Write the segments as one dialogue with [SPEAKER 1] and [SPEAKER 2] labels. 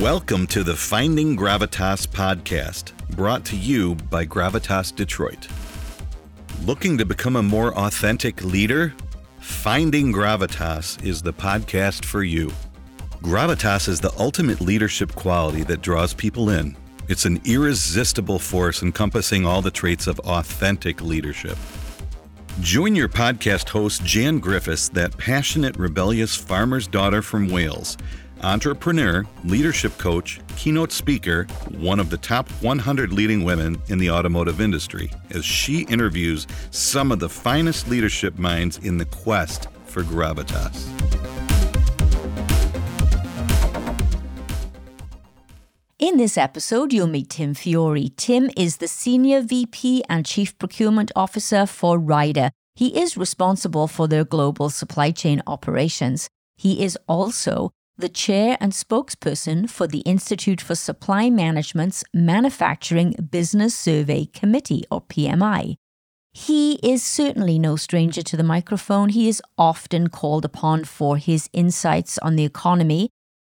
[SPEAKER 1] Welcome to the Finding Gravitas podcast, brought to you by Gravitas Detroit. Looking to become a more authentic leader? Finding Gravitas is the podcast for you. Gravitas is the ultimate leadership quality that draws people in. It's an irresistible force encompassing all the traits of authentic leadership. Join your podcast host, Jan Griffiths, that passionate, rebellious farmer's daughter from Wales entrepreneur, leadership coach, keynote speaker, one of the top 100 leading women in the automotive industry, as she interviews some of the finest leadership minds in the quest for gravitas.
[SPEAKER 2] In this episode, you'll meet Tim Fiore. Tim is the Senior VP and Chief Procurement Officer for Ryder. He is responsible for their global supply chain operations. He is also the chair and spokesperson for the Institute for Supply Management's Manufacturing Business Survey Committee, or PMI. He is certainly no stranger to the microphone. He is often called upon for his insights on the economy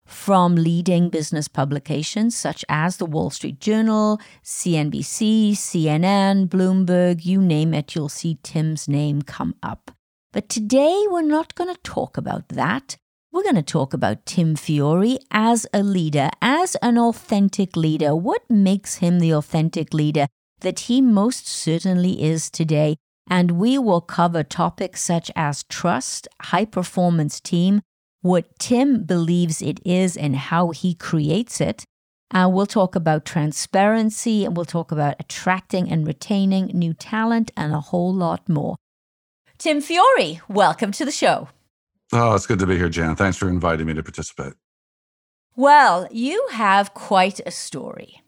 [SPEAKER 2] from leading business publications such as the Wall Street Journal, CNBC, CNN, Bloomberg, you name it, you'll see Tim's name come up. But today we're not going to talk about that. We're going to talk about Tim Fiore as a leader, as an authentic leader. What makes him the authentic leader that he most certainly is today? And we will cover topics such as trust, high performance team, what Tim believes it is and how he creates it. Uh, we'll talk about transparency and we'll talk about attracting and retaining new talent and a whole lot more. Tim Fiore, welcome to the show.
[SPEAKER 3] Oh, it's good to be here, Jan. Thanks for inviting me to participate.
[SPEAKER 2] Well, you have quite a story.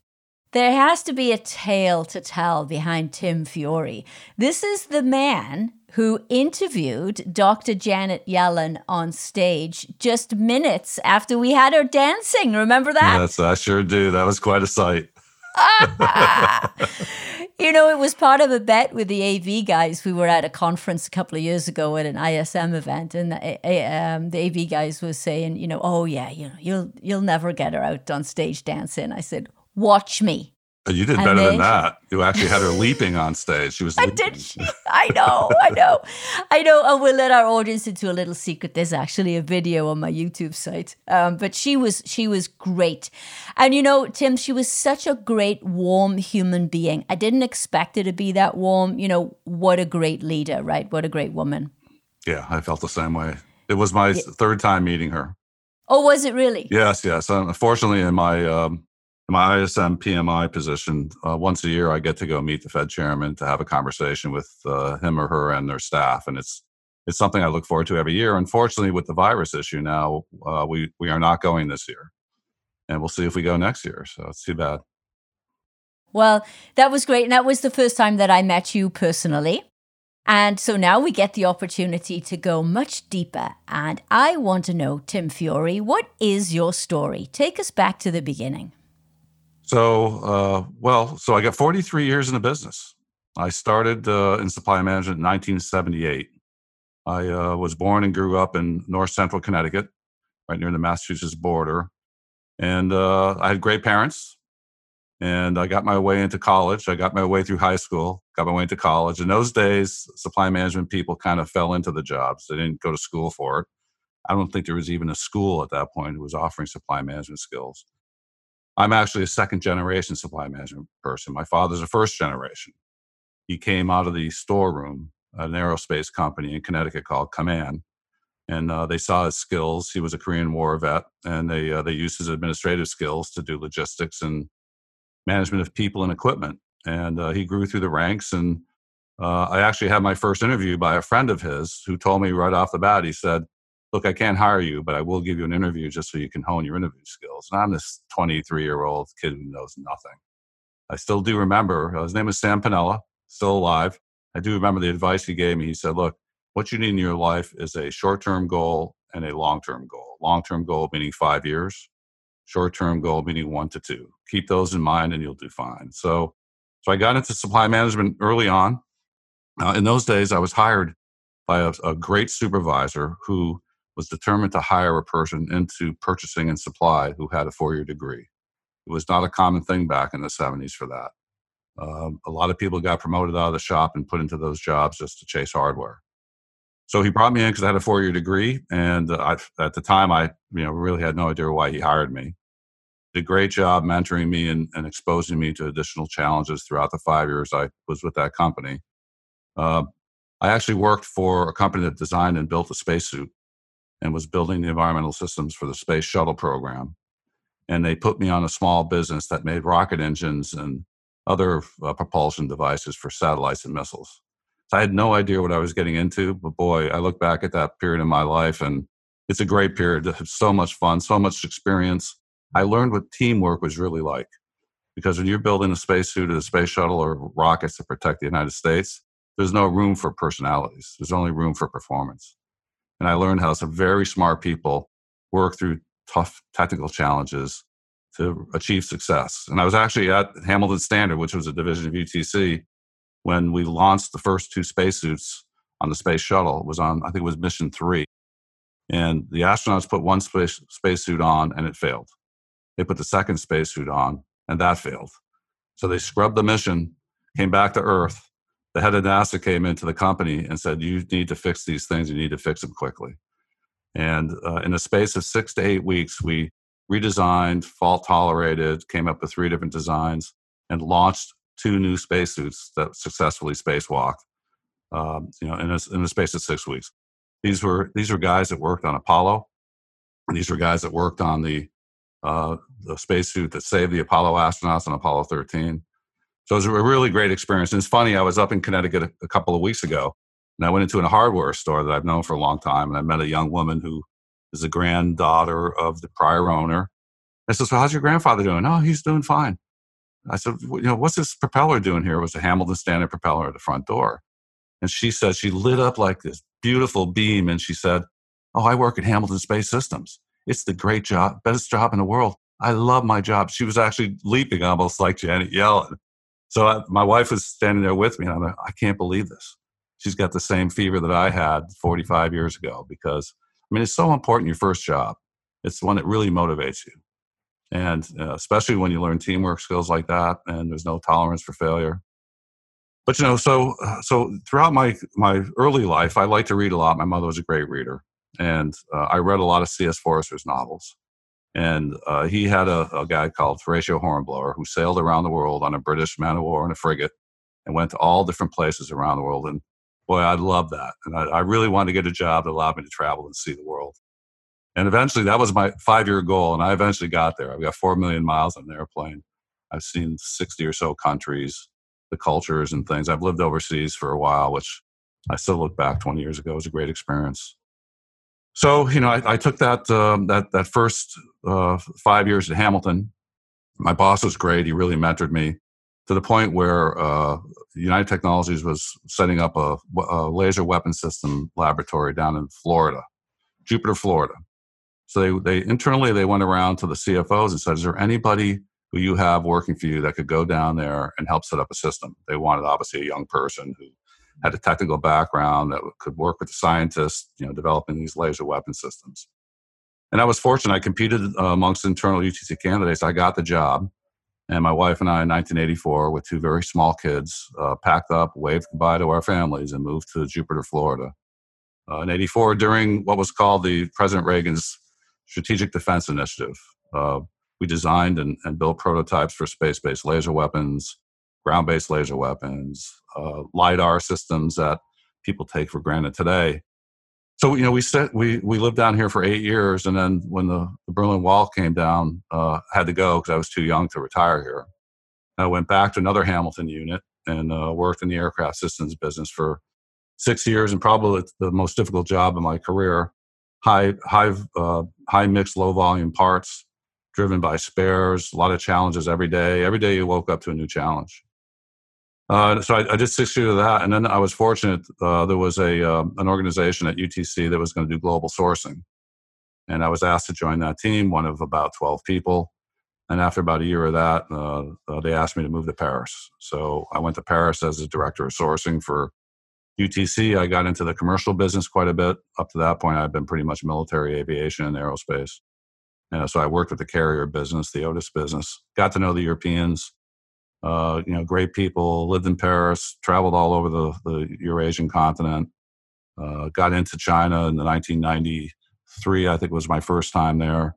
[SPEAKER 2] There has to be a tale to tell behind Tim Fiore. This is the man who interviewed Dr. Janet Yellen on stage just minutes after we had her dancing. Remember that?
[SPEAKER 3] Yes, I sure do. That was quite a sight.
[SPEAKER 2] you know, it was part of a bet with the AV guys. We were at a conference a couple of years ago at an ISM event, and the, um, the AV guys was saying, you know, oh yeah, you know, you'll you'll never get her out on stage dancing. I said, watch me.
[SPEAKER 3] You did better than that. You actually had her leaping on stage. She was.
[SPEAKER 2] I did. She, I know. I know. I know. And we'll let our audience into a little secret. There's actually a video on my YouTube site. Um, but she was she was great, and you know, Tim, she was such a great, warm human being. I didn't expect her to be that warm. You know, what a great leader, right? What a great woman.
[SPEAKER 3] Yeah, I felt the same way. It was my yeah. third time meeting her.
[SPEAKER 2] Oh, was it really?
[SPEAKER 3] Yes, yes. Unfortunately, in my um, my ISM PMI position, uh, once a year I get to go meet the Fed chairman to have a conversation with uh, him or her and their staff, and it's it's something I look forward to every year. Unfortunately, with the virus issue now, uh, we we are not going this year, and we'll see if we go next year. So it's too bad.
[SPEAKER 2] Well, that was great, and that was the first time that I met you personally. And so now we get the opportunity to go much deeper. And I want to know, Tim Fiore, what is your story? Take us back to the beginning.
[SPEAKER 3] So, uh, well, so I got 43 years in the business. I started uh, in supply management in 1978. I uh, was born and grew up in north central Connecticut, right near the Massachusetts border. And uh, I had great parents. And I got my way into college. I got my way through high school, got my way into college. In those days, supply management people kind of fell into the jobs. They didn't go to school for it. I don't think there was even a school at that point who was offering supply management skills. I'm actually a second generation supply management person. My father's a first generation. He came out of the storeroom at an aerospace company in Connecticut called Kaman, and uh, they saw his skills. He was a Korean War vet, and they uh, they used his administrative skills to do logistics and management of people and equipment. And uh, he grew through the ranks. And uh, I actually had my first interview by a friend of his who told me right off the bat. He said, look, I can't hire you, but I will give you an interview just so you can hone your interview skills. And I'm this 23 year old kid who knows nothing. I still do remember, uh, his name is Sam Pinella, still alive. I do remember the advice he gave me. He said, look, what you need in your life is a short term goal and a long term goal. Long term goal meaning five years, short term goal meaning one to two. Keep those in mind and you'll do fine. So, so I got into supply management early on. Uh, in those days, I was hired by a, a great supervisor who was determined to hire a person into purchasing and supply who had a four year degree. It was not a common thing back in the 70s for that. Um, a lot of people got promoted out of the shop and put into those jobs just to chase hardware. So he brought me in because I had a four year degree. And uh, I, at the time, I you know, really had no idea why he hired me. Did a great job mentoring me and, and exposing me to additional challenges throughout the five years I was with that company. Uh, I actually worked for a company that designed and built a spacesuit and was building the environmental systems for the space shuttle program. And they put me on a small business that made rocket engines and other uh, propulsion devices for satellites and missiles. So I had no idea what I was getting into, but boy, I look back at that period in my life and it's a great period. So much fun, so much experience. I learned what teamwork was really like because when you're building a spacesuit or a space shuttle or rockets to protect the United States, there's no room for personalities. There's only room for performance. And I learned how some very smart people work through tough technical challenges to achieve success. And I was actually at Hamilton Standard, which was a division of UTC, when we launched the first two spacesuits on the space shuttle. It was on, I think it was mission three. And the astronauts put one space spacesuit on and it failed. They put the second spacesuit on and that failed. So they scrubbed the mission, came back to Earth. The head of NASA came into the company and said, You need to fix these things. You need to fix them quickly. And uh, in a space of six to eight weeks, we redesigned, fault tolerated, came up with three different designs, and launched two new spacesuits that successfully spacewalked. Um, you know, in a, in a space of six weeks. These were these were guys that worked on Apollo. These were guys that worked on the uh, the spacesuit that saved the Apollo astronauts on Apollo 13. So it was a really great experience. And it's funny, I was up in Connecticut a, a couple of weeks ago, and I went into a hardware store that I've known for a long time, and I met a young woman who is the granddaughter of the prior owner. I said, "So how's your grandfather doing?" "Oh, he's doing fine." I said, "You know, what's this propeller doing here?" It was a Hamilton Standard propeller at the front door, and she said she lit up like this beautiful beam, and she said, "Oh, I work at Hamilton Space Systems. It's the great job, best job in the world. I love my job." She was actually leaping almost like Janet Yellen. So I, my wife was standing there with me, and I'm like, "I can't believe this." She's got the same fever that I had 45 years ago because I mean, it's so important your first job. It's the one that really motivates you. And uh, especially when you learn teamwork skills like that and there's no tolerance for failure. But you know, so uh, so throughout my my early life, I liked to read a lot. My mother was a great reader, and uh, I read a lot of C.S. Forester's novels. And uh, he had a, a, guy called Horatio Hornblower who sailed around the world on a British man of war and a frigate, and went to all different places around the world. And boy, I love that. And I, I, really wanted to get a job that allowed me to travel and see the world. And eventually, that was my five year goal. And I eventually got there. I've got 4 million miles on an airplane. I've seen 60 or so countries, the cultures and things. I've lived overseas for a while, which I still look back 20 years ago. Was a great experience. So, you know, I, I took that, um, that, that first uh, five years at Hamilton. My boss was great. He really mentored me to the point where uh, United Technologies was setting up a, a, laser weapon system laboratory down in Florida, Jupiter, Florida. So they, they internally they went around to the CFOs and said, "Is there anybody who you have working for you that could go down there and help set up a system?" They wanted obviously a young person who had a technical background that could work with the scientists, you know, developing these laser weapon systems. And I was fortunate. I competed uh, amongst internal UTC candidates. I got the job and my wife and I, in 1984, with two very small kids, uh, packed up, waved goodbye to our families, and moved to Jupiter, Florida. Uh, in 84, during what was called the President Reagan's Strategic Defense Initiative, uh, we designed and, and, built prototypes for space based laser weapons, ground based laser weapons, uh, LIDAR systems that people take for granted today. So you know we set we we lived down here for eight years and then when the, the berlin wall came down uh, had to go because i was too young to retire here. I went back to another hamilton unit and uh, worked in the aircraft systems business for six years and probably the most difficult job in my career. High high uh, high mix low volume parts driven by spares a lot of challenges every day. Every day you woke up to a new challenge uh, so I, I, did six years of that, and then I was fortunate. Uh, there was a uh, an organization at UTC that was going to do global sourcing, and I was asked to join that team, one of about twelve people. And after about a year of that, uh, uh, they asked me to move to Paris. So I went to Paris as a director of sourcing for UTC, I got into the commercial business quite a bit. Up to that point, I've been pretty much military aviation and aerospace. And so I worked with the carrier business, the Otis business, got to know the Europeans, uh, you know, great people, lived in Paris, traveled all over the, the Eurasian continent, uh, got into China in the 1993, I think was my first time there.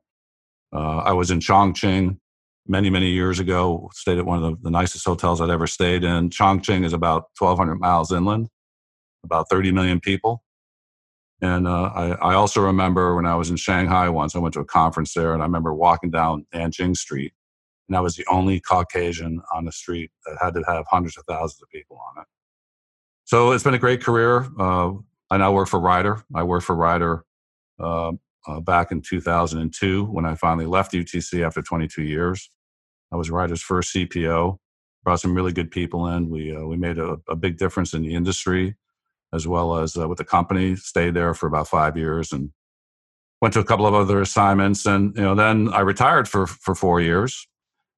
[SPEAKER 3] Uh, I was in Chongqing many, many years ago, stayed at one of the, the nicest hotels I'd ever stayed in. Chongqing is about 1,200 miles inland, about 30 million people. And uh, I, I, also remember when I was in Shanghai once, I went to a conference there, and I remember walking down Nanjing Street, and I was the only Caucasian on the street that had to have hundreds of thousands of people on it. So it's been a great career. Uh, I now work for Ryder. I worked for Ryder uh, uh, back in 2002 when I finally left UTC after 22 years. I was Ryder's first CPO. Brought some really good people in. We uh, we made a, a, big difference in the industry, as well as uh, with the company. Stayed there for about five years and went to a couple of other assignments. And you know, then I retired for for four years,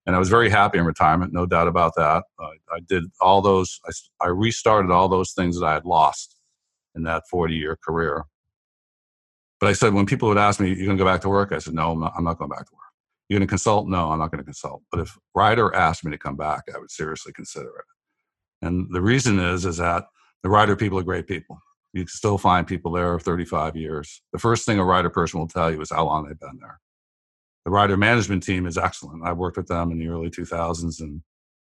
[SPEAKER 3] and I was very happy in retirement, no doubt about that. I did all those. I, I restarted all those things that I had lost in that 40 year career. But I said, when people would ask me, you're going to go back to work? I said, no, I'm not, I'm not going back to work. You're going to consult? No, I'm not going to consult. But if Ryder asked me to come back, I would seriously consider it. And the reason is, is that the Ryder people are great people. You can still find people there 35 years. The first thing a Ryder person will tell you is how long they've been there. The Ryder management team is excellent. I worked with them in the early 2000s, and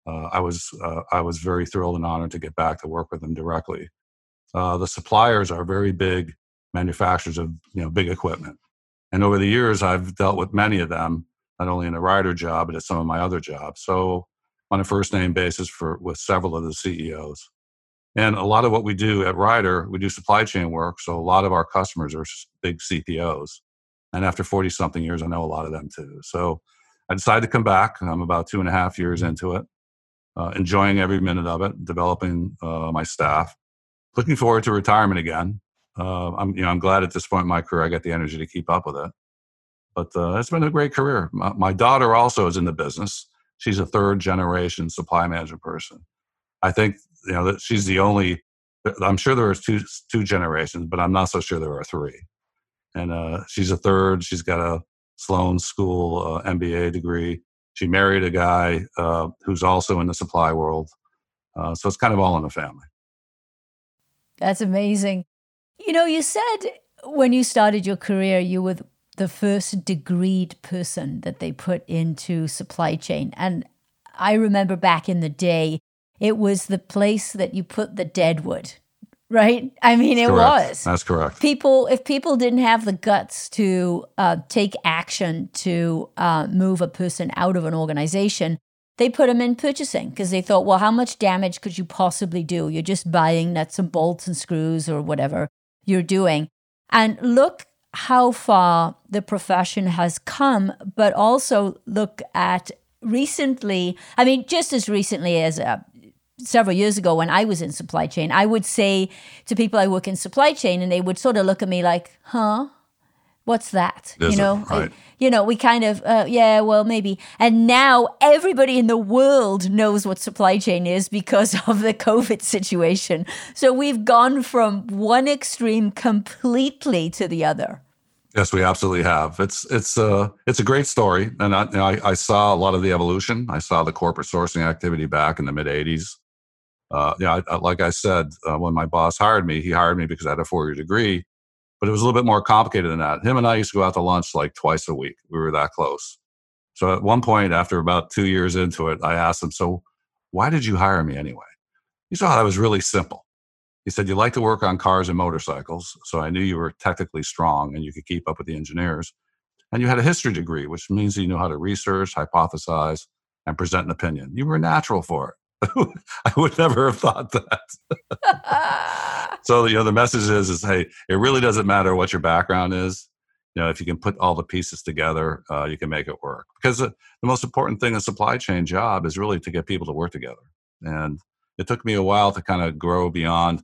[SPEAKER 3] uh, I was uh, I was very thrilled and honored to get back to work with them directly. Uh, the suppliers are very big manufacturers of you know big equipment, and over the years I've dealt with many of them, not only in a Ryder job but at some of my other jobs. So on a first name basis for with several of the CEOs. And a lot of what we do at Ryder, we do supply chain work. So a lot of our customers are big CPOs. And after 40 something years, I know a lot of them too. So I decided to come back. I'm about two and a half years into it, uh, enjoying every minute of it, developing uh, my staff looking forward to retirement again. Uh, I'm, you know, I'm glad at this point in my career I got the energy to keep up with it. But uh, it's been a great career. My, my, daughter also is in the business. She's a third generation supply management person. I think you know that she's the only. I'm sure there are two two generations, but I'm not so sure there are three. And uh, she's a third. She's got a Sloan School uh, MBA degree. She married a guy uh, who's also in the supply world. Uh, so it's kind of all in the family.
[SPEAKER 2] That's amazing. You know, you said when you started your career, you were the first degreed person that they put into supply chain. And I remember back in the day, it was the place that you put the deadwood, right? I mean, That's it
[SPEAKER 3] correct.
[SPEAKER 2] was.
[SPEAKER 3] That's correct.
[SPEAKER 2] People, if people didn't have the guts to uh, take action to uh, move a person out of an organization, they put them in purchasing because they thought, well, how much damage could you possibly do? You're just buying nuts and bolts and screws or whatever you're doing. And look how far the profession has come, but also look at recently, I mean, just as recently as uh, several years ago when I was in supply chain, I would say to people I work in supply chain, and they would sort of look at me like, huh? What's that? You know,
[SPEAKER 3] right.
[SPEAKER 2] I, you know, we kind of, uh, yeah, well, maybe. And now everybody in the world knows what supply chain is because of the COVID situation. So we've gone from one extreme completely to the other.
[SPEAKER 3] Yes, we absolutely have. It's it's uh it's a great story, and I, you know, I, I saw a lot of the evolution. I saw the corporate sourcing activity back in the mid '80s. Uh, yeah, I, like I said, uh, when my boss hired me, he hired me because I had a four-year degree, but it was a little bit more complicated than that. Him and I used to go out to lunch like twice a week. We were that close. So at one point, after about two years into it, I asked him, So why did you hire me anyway? He saw that was really simple. He said, You like to work on cars and motorcycles. So I knew you were technically strong and you could keep up with the engineers. And you had a history degree, which means you know how to research, hypothesize, and present an opinion. You were natural for it. I would never have thought that. so you know, the message is, is hey, it really doesn't matter what your background is. You know, if you can put all the pieces together, uh, you can make it work. Because the, the most important thing in a supply chain job is really to get people to work together. And it took me a while to kind of grow beyond.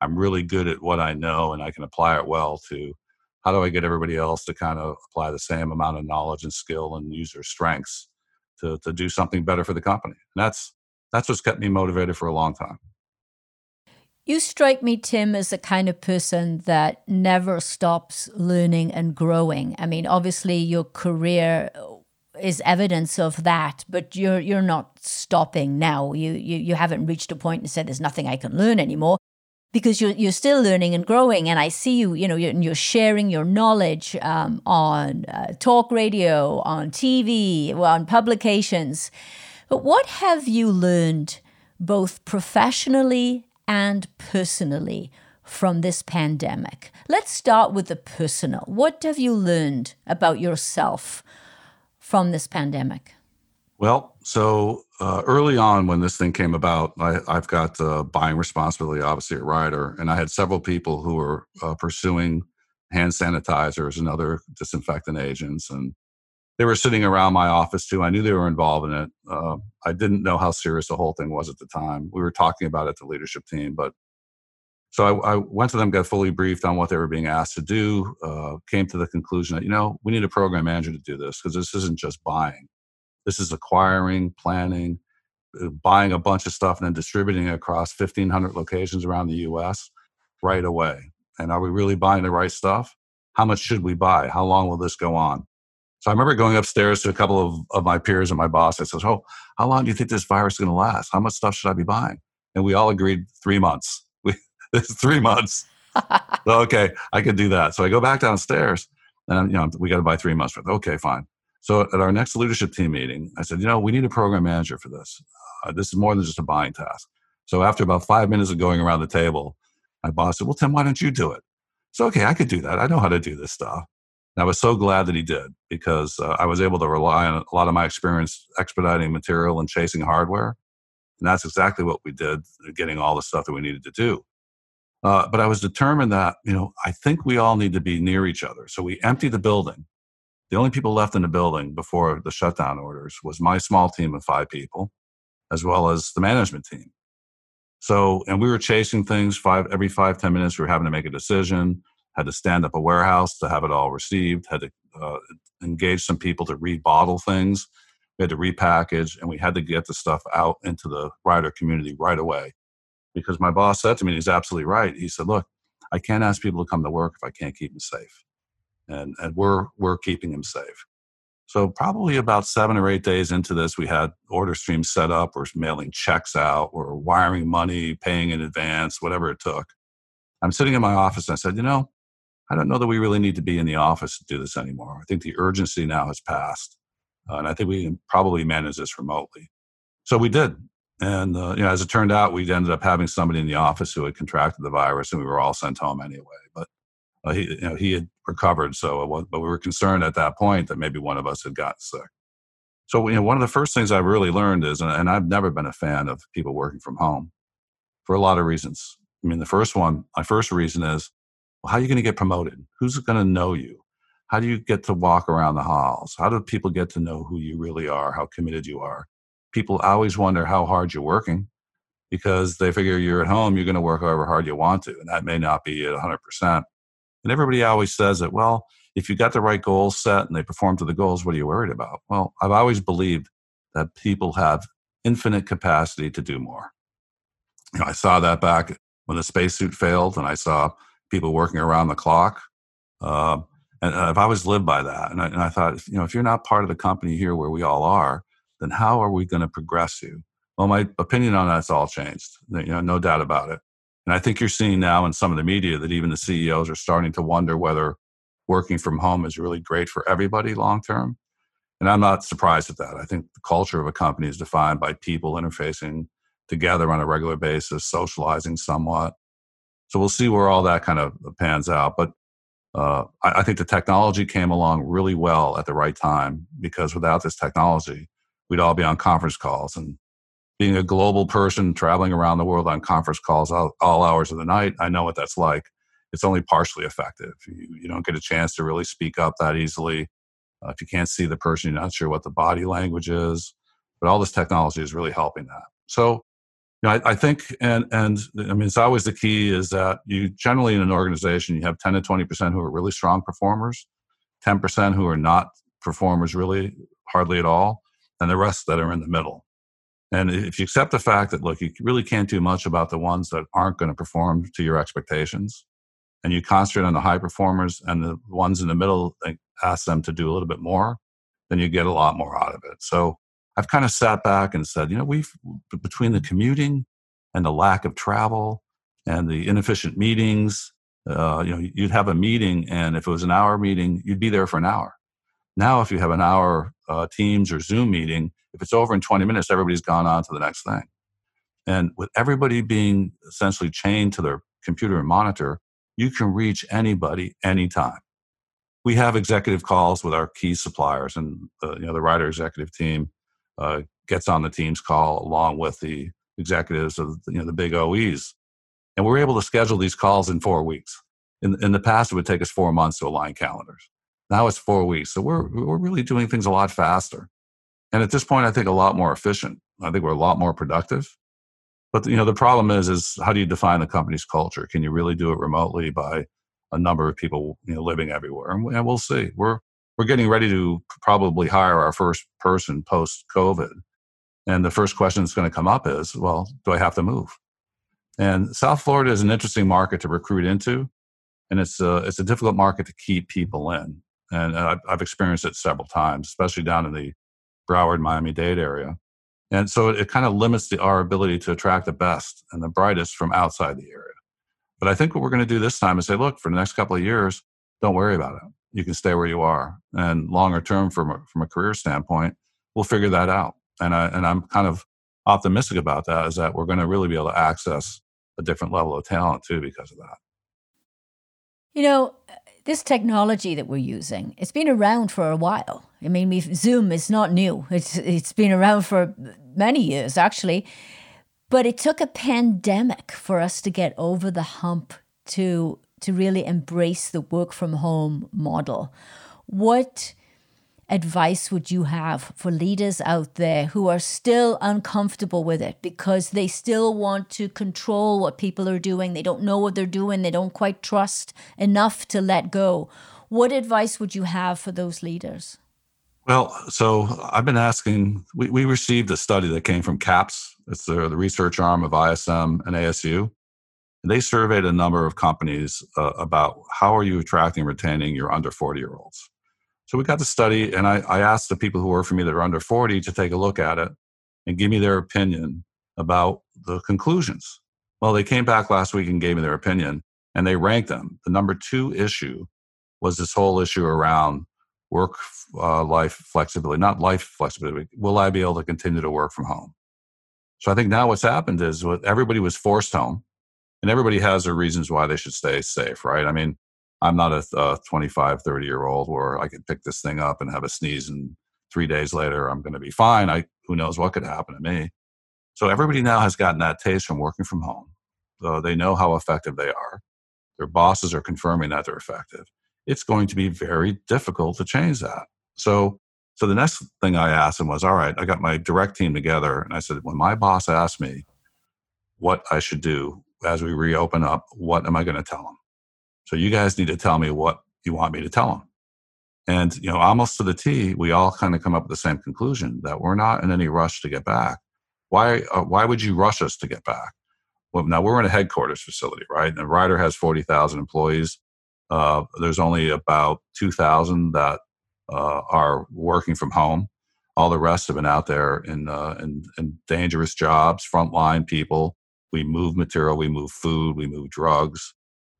[SPEAKER 3] I'm really good at what I know, and I can apply it well to how do I get everybody else to kind of apply the same amount of knowledge and skill and use their strengths to, to do something better for the company. And that's that's what's kept me motivated for a long time.
[SPEAKER 2] You strike me, Tim, as the kind of person that never stops learning and growing. I mean, obviously, your career is evidence of that, but you're you're not stopping now. You you you haven't reached a point and said there's nothing I can learn anymore because you're you're still learning and growing. And I see you, you know, you're, you're sharing your knowledge um, on uh, talk radio, on TV, on publications. But what have you learned, both professionally and personally from this pandemic. Let's start with the personal. What have you learned about yourself from this pandemic?
[SPEAKER 3] Well, so uh, early on when this thing came about, I, have got uh, buying responsibility, obviously, at Ryder, and I had several people who were uh, pursuing hand sanitizers and other disinfectant agents, and they were sitting around my office too. I knew they were involved in it. Uh, I didn't know how serious the whole thing was at the time. We were talking about it, the leadership team, but so I, I, went to them, got fully briefed on what they were being asked to do. Uh, came to the conclusion that you know we need a program manager to do this because this isn't just buying. This is acquiring, planning, uh, buying a bunch of stuff and then distributing it across 1,500 locations around the U.S. right away. And are we really buying the right stuff? How much should we buy? How long will this go on? So I remember going upstairs to a couple of, of my peers and my boss. I says, Oh, how long do you think this virus is going to last? How much stuff should I be buying? And we all agreed three months. We, it's three months. so, okay, I could do that. So I go back downstairs and, you know, we got to buy three months worth. Okay, fine. So at our next leadership team meeting, I said, you know, we need a program manager for this. Uh, this is more than just a buying task. So after about five minutes of going around the table, my boss said, well, Tim, why don't you do it? So, okay, I could do that. I know how to do this stuff. And I was so glad that he did because uh, I was able to rely on a lot of my experience expediting material and chasing hardware. And that's exactly what we did, uh, getting all the stuff that we needed to do. Uh, but I was determined that, you know, I think we all need to be near each other. So we emptied the building. The only people left in the building before the shutdown orders was my small team of five people, as well as the management team. So, and we were chasing things five every five ten minutes. We were having to make a decision had to stand up a warehouse to have it all received, had to uh, engage some people to rebottle things. We had to repackage, and we had to get the stuff out into the Ryder community right away. Because my boss said to me, he's absolutely right. He said, "Look, I can't ask people to come to work if I can't keep them safe, and and we're we're keeping them safe." So probably about seven or eight days into this, we had order streams set up. We're mailing checks out. We're wiring money, paying in advance, whatever it took. I'm sitting in my office and I said, you know, I don't know that we really need to be in the office to do this anymore. I think the urgency now has passed, uh, and I think we can probably manage this remotely. So we did, and uh, you know, as it turned out, we ended up having somebody in the office who had contracted the virus, and we were all sent home anyway. But uh, he, you know, he had recovered, so was, but we were concerned at that point that maybe one of us had gotten sick. So you know, one of the first things I've really learned is, and I've never been a fan of people working from home for a lot of reasons. I mean, the first one, my first reason is how are you going to get promoted? Who's going to know you? How do you get to walk around the halls? How do people get to know who you really are, how committed you are? People always wonder how hard you're working because they figure you're at home, you're going to work however hard you want to. And that may not be at 100%. And everybody always says that, well, if you got the right goals set and they perform to the goals, what are you worried about? Well, I've always believed that people have infinite capacity to do more. You know, I saw that back when the spacesuit failed, and I saw people working around the clock. Uh, and if I've always lived by that. And I, and I thought, you know, if you're not part of the company here where we all are, then how are we going to progress you? Well, my opinion on that's all changed. You know, no doubt about it. And I think you're seeing now in some of the media that even the CEOs are starting to wonder whether working from home is really great for everybody long term. And I'm not surprised at that. I think the culture of a company is defined by people interfacing together on a regular basis, socializing somewhat, so we'll see where all that kind of pans out. But uh, I, I, think the technology came along really well at the right time because without this technology, we'd all be on conference calls. And being a global person traveling around the world on conference calls all, all hours of the night, I know what that's like. It's only partially effective. You, you don't get a chance to really speak up that easily. Uh, if you can't see the person, you're not sure what the body language is. But all this technology is really helping that. So know, I, I, think, and and I mean, it's always the key is that you generally in an organization you have ten to twenty percent who are really strong performers, ten percent who are not performers really hardly at all, and the rest that are in the middle. And if you accept the fact that, look, you really can't do much about the ones that aren't going to perform to your expectations, and you concentrate on the high performers and the ones in the middle, and ask them to do a little bit more, then you get a lot more out of it. So I've kind of sat back and said, you know, we've between the commuting and the lack of travel and the inefficient meetings, uh, you know, you'd have a meeting, and if it was an hour meeting, you'd be there for an hour. Now, if you have an hour uh, Teams or Zoom meeting, if it's over in 20 minutes, everybody's gone on to the next thing. And with everybody being essentially chained to their computer and monitor, you can reach anybody anytime. We have executive calls with our key suppliers, and the, you know the Ryder executive team uh, gets on the Teams call along with the executives of you know the big OEs, and we're able to schedule these calls in four weeks. In, in the past, it would take us four months to align calendars. Now it's four weeks, so we're we're really doing things a lot faster. And at this point, I think a lot more efficient. I think we're a lot more productive. But you know, the problem is, is how do you define the company's culture? Can you really do it remotely by a number of people, you know, living everywhere? And, and we'll see. We're we're getting ready to probably hire our first person post COVID, and the first question that's going to come up is, well, do I have to move? And South Florida is an interesting market to recruit into, and it's a it's a difficult market to keep people in. And uh, I've, I've experienced it several times, especially down in the Broward, Miami Dade area. And so it, it kind of limits the, our ability to attract the best and the brightest from outside the area. But I think what we're going to do this time is say, look, for the next couple of years, don't worry about it. You can stay where you are. And longer term, from a, from a career standpoint, we'll figure that out. And, I, and I'm kind of optimistic about that is that we're going to really be able to access a different level of talent too because of that.
[SPEAKER 2] You know, this technology that we're using, it's been around for a while. I mean, Zoom is not new. It's it's been around for many years actually, but it took a pandemic for us to get over the hump to to really embrace the work from home model. What advice would you have for leaders out there who are still uncomfortable with it because they still want to control what people are doing? They don't know what they're doing, they don't quite trust enough to let go. What advice would you have for those leaders?
[SPEAKER 3] Well, so I've been asking, we, we received a study that came from CAPS, it's the, the research arm of ISM and ASU. They surveyed a number of companies uh, about how are you attracting and retaining your under 40 year olds. So we got the study, and I, I asked the people who work for me that are under 40 to take a look at it and give me their opinion about the conclusions. Well, they came back last week and gave me their opinion, and they ranked them. The number two issue was this whole issue around work uh, life flexibility, not life flexibility. Will I be able to continue to work from home? So I think now what's happened is what everybody was forced home, and everybody has their reasons why they should stay safe, right? I mean, I'm not a, a 25, 30 year old where I could pick this thing up and have a sneeze and three days later I'm going to be fine. I who knows what could happen to me. So everybody now has gotten that taste from working from home. So they know how effective they are. Their bosses are confirming that they're effective. It's going to be very difficult to change that. So so the next thing I asked him was, all right, I got my direct team together and I said, when my boss asked me what I should do as we reopen up, what am I going to tell them? So you guys need to tell me what you want me to tell them. And, you know, almost to the T, we all kind of come up with the same conclusion that we're not in any rush to get back. Why, uh, why would you rush us to get back? Well, now we're in a headquarters facility, right? And Ryder has 40,000 employees. Uh, there's only about 2,000 that uh, are working from home. All the rest have been out there in, uh, in, in dangerous jobs, frontline people. We move material, we move food, we move drugs.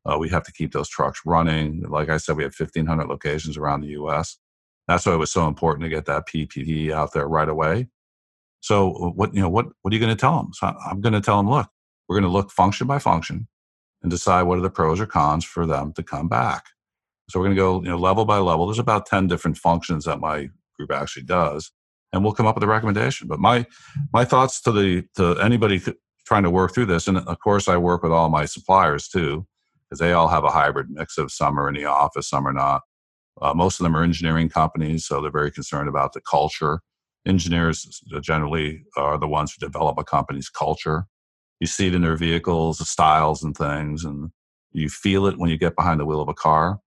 [SPEAKER 3] Uh, we have to keep those trucks running. Like I said, we have 1,500 locations around the U.S. That's why it was so important to get that PPE out there right away. So uh, what you know what what are you going to tell them? So I'm going to tell them, look, we're going to look function by function and decide what are the pros or cons for them to come back. So we're going to go you know level by level. There's about 10 different functions that my group actually does, and we'll come up with a recommendation. But my my thoughts to the to anybody trying to work through this, and of course I work with all my suppliers too because they all have a hybrid mix of some are in the office, some are not. Uh, most of them are engineering companies, so they're very concerned about the culture. Engineers generally are the ones who develop a company's culture. You see it in their vehicles, the styles and things, and you feel it when you get behind the wheel of a car.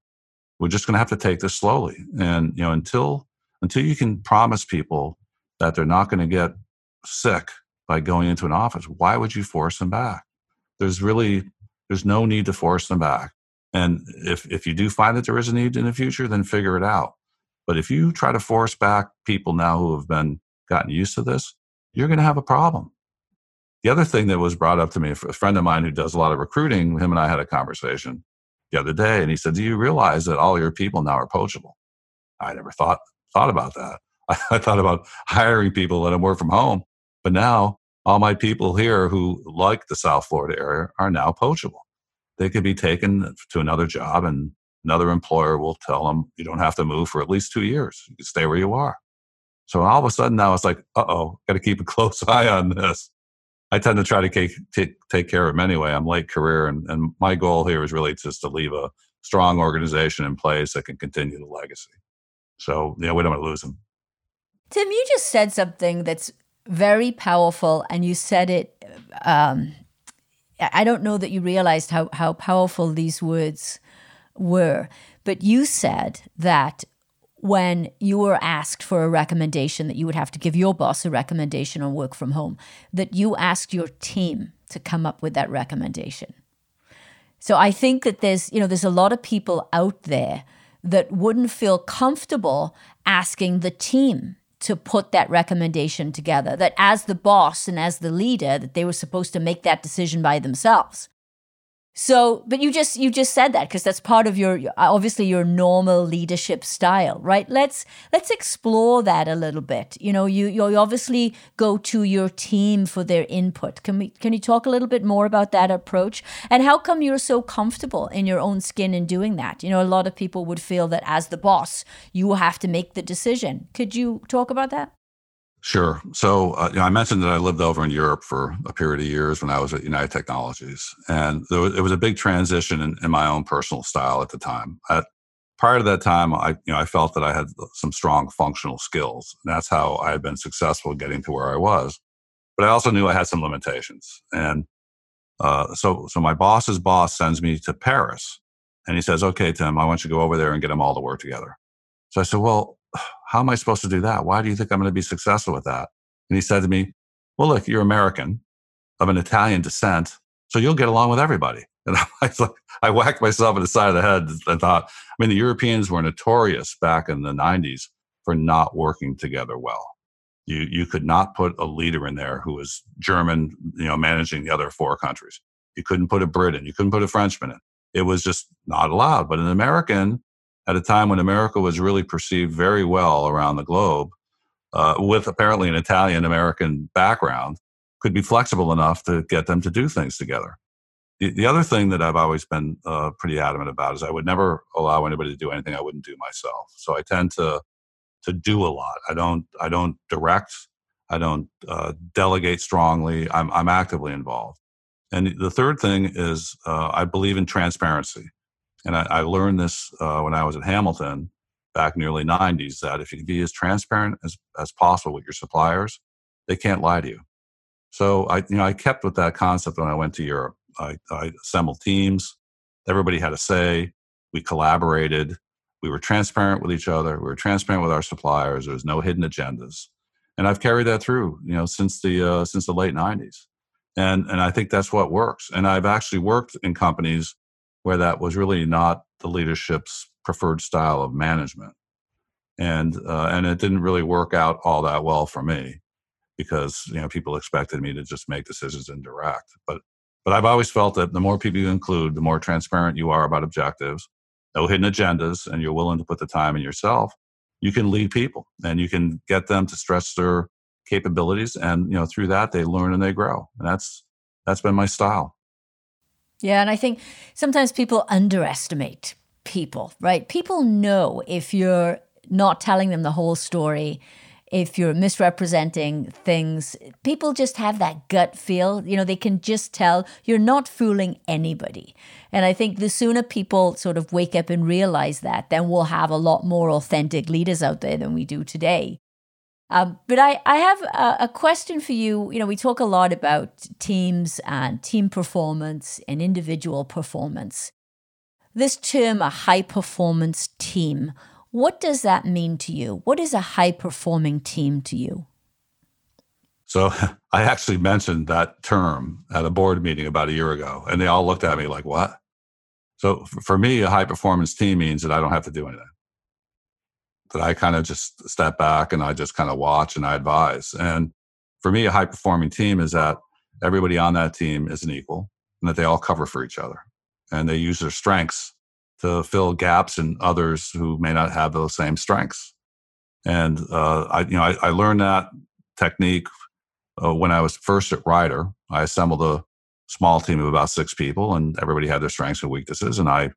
[SPEAKER 3] We're just going to have to take this slowly, and you know until until you can promise people that they're not going to get sick by going into an office. Why would you force them back? There's really there's no need to force them back. And if if you do find that there is a need in the future, then figure it out. But if you try to force back people now who have been gotten used to this, you're going to have a problem. The other thing that was brought up to me, a friend of mine who does a lot of recruiting, him and I had a conversation the other day, and he said, "Do you realize that all your people now are poachable?" I never thought thought about that. I, thought about hiring people, let them work from home, but now all my people here who like the South Florida area are now poachable. They could be taken to another job, and another employer will tell them you don't have to move for at least two years. You can stay where you are. So all of a sudden now it's like, uh oh, got to keep a close eye on this. I tend to try to take, take, take care of them anyway. I'm late career, and, and my goal here is really just to leave a strong organization in place that can continue the legacy. So, you know, we don't want to lose them.
[SPEAKER 2] Tim, you just said something that's very powerful, and you said it. Um, I don't know that you realized how, how powerful these words were, but you said that when you were asked for a recommendation that you would have to give your boss a recommendation on work from home, that you asked your team to come up with that recommendation. So I think that there's, you know, there's a lot of people out there that wouldn't feel comfortable asking the team to put that recommendation together that as the boss and as the leader that they were supposed to make that decision by themselves so, but you just you just said that because that's part of your obviously your normal leadership style, right? Let's let's explore that a little bit. You know, you you obviously go to your team for their input. Can we can you talk a little bit more about that approach and how come you're so comfortable in your own skin in doing that? You know, a lot of people would feel that as the boss, you have to make the decision. Could you talk about that?
[SPEAKER 3] Sure. So uh, you know, I mentioned that I lived over in Europe for a period of years when I was at United Technologies, and there was, it was a big transition in, in, my own personal style at the time. At, prior to that time, I you know I felt that I had some strong functional skills, and that's how I had been successful getting to where I was. But I also knew I had some limitations, and uh, so so my boss's boss sends me to Paris, and he says, "Okay, Tim, I want you to go over there and get them all to work together." So I said, "Well." How am I supposed to do that? Why do you think I'm going to be successful with that? And he said to me, well, look, you're American of an Italian descent, so you'll get along with everybody. And I, like, I whacked myself in the side of the head and thought, I mean, the Europeans were notorious back in the 90s for not working together well. You, you could not put a leader in there who was German, you know, managing the other four countries. You couldn't put a Brit in. You couldn't put a Frenchman in. It was just not allowed. But an American at a time when America was really perceived very well around the globe, uh, with apparently an Italian American background, could be flexible enough to get them to do things together. The, the other thing that I've always been uh, pretty adamant about is I would never allow anybody to do anything I wouldn't do myself. So I tend to to do a lot. I don't I don't direct. I don't uh, delegate strongly. I'm I'm actively involved. And the third thing is uh, I believe in transparency. And I, I learned this uh, when I was at Hamilton back in the early 90s that if you can be as transparent as, as possible with your suppliers, they can't lie to you. So I, you know, I kept with that concept when I went to Europe. I, I assembled teams. Everybody had a say. We collaborated. We were transparent with each other. We were transparent with our suppliers. There was no hidden agendas, and I've carried that through, you know, since the uh, since the late '90s, and and I think that's what works. And I've actually worked in companies where that was really not the leadership's preferred style of management. And, uh, and it didn't really work out all that well for me because, you know, people expected me to just make decisions and direct. But, but I've always felt that the more people you include, the more transparent you are about objectives, no hidden agendas, and you're willing to put the time in yourself, you can lead people and you can get them to stretch their capabilities. And, you know, through that, they learn and they grow. And that's, that's been my style.
[SPEAKER 2] Yeah, and I think sometimes people underestimate people, right? People know if you're not telling them the whole story, if you're misrepresenting things, people just have that gut feel. You know, they can just tell you're not fooling anybody. And I think the sooner people sort of wake up and realize that, then we'll have a lot more authentic leaders out there than we do today. Um, but I, I have a, a, question for you. You know, we talk a lot about teams and team performance and individual performance. This term, a high performance team, what does that mean to you? What is a high performing team to you?
[SPEAKER 3] So I actually mentioned that term at a board meeting about a year ago, and they all looked at me like, what? So for me, a high performance team means that I don't have to do anything. That I kind of just step back and I just kind of watch and I advise. And for me, a high performing team is that everybody on that team is an equal and that they all cover for each other and they use their strengths to fill gaps in others who may not have those same strengths. And uh, I, you know, I, I learned that technique uh, when I was first at Ryder. I assembled a small team of about six people, and everybody had their strengths and weaknesses, and I,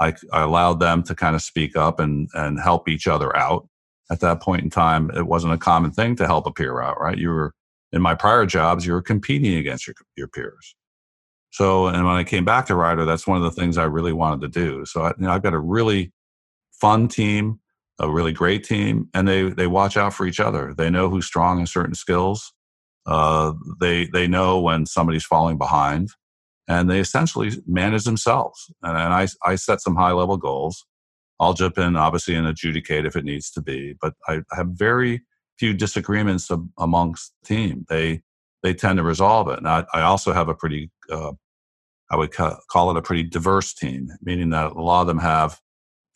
[SPEAKER 3] I, I allowed them to kind of speak up and and help each other out. At that point in time, it wasn't a common thing to help a peer out, right? You were in my prior jobs, you were competing against your your peers. So, and when I came back to Ryder, that's one of the things I really wanted to do. So, I, you know, I've got a really fun team, a really great team, and they they watch out for each other. They know who's strong in certain skills. Uh, they they know when somebody's falling behind, and they essentially manage themselves. And, and I I set some high level goals. I'll jump in, obviously, and adjudicate if it needs to be. But I have very few disagreements amongst the team. They they tend to resolve it. And I, I also have a pretty, uh, I would ca- call it a pretty diverse team, meaning that a lot of them have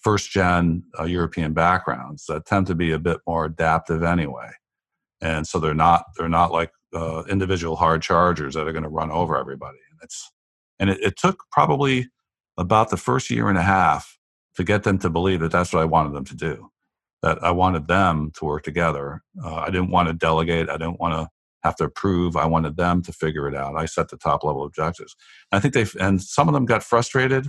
[SPEAKER 3] first gen uh, European backgrounds that tend to be a bit more adaptive anyway. And so they're not they're not like uh, individual hard chargers that are going to run over everybody. And it's and it, it took probably about the first year and a half to get them to believe that that's what I wanted them to do. That I wanted them to work together. Uh, I didn't want to delegate. I didn't want to have to approve. I wanted them to figure it out. I set the top level objectives. And I think they and some of them got frustrated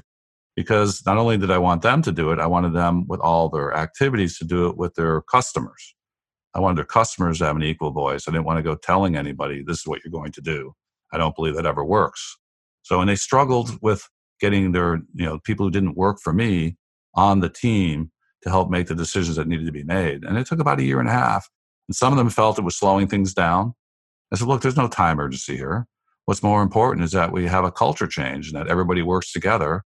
[SPEAKER 3] because not only did I want them to do it, I wanted them with all their activities to do it with their customers. I wanted their customers to have an equal voice. I didn't want to go telling anybody this is what you're going to do. I don't believe that ever works. So and they struggled with getting their, you know, people who didn't work for me on the team to help make the decisions that needed to be made. And it took about a year and a half. And some of them felt it was slowing things down. I said, look, there's no time urgency here. What's more important is that we have a culture change and that everybody works together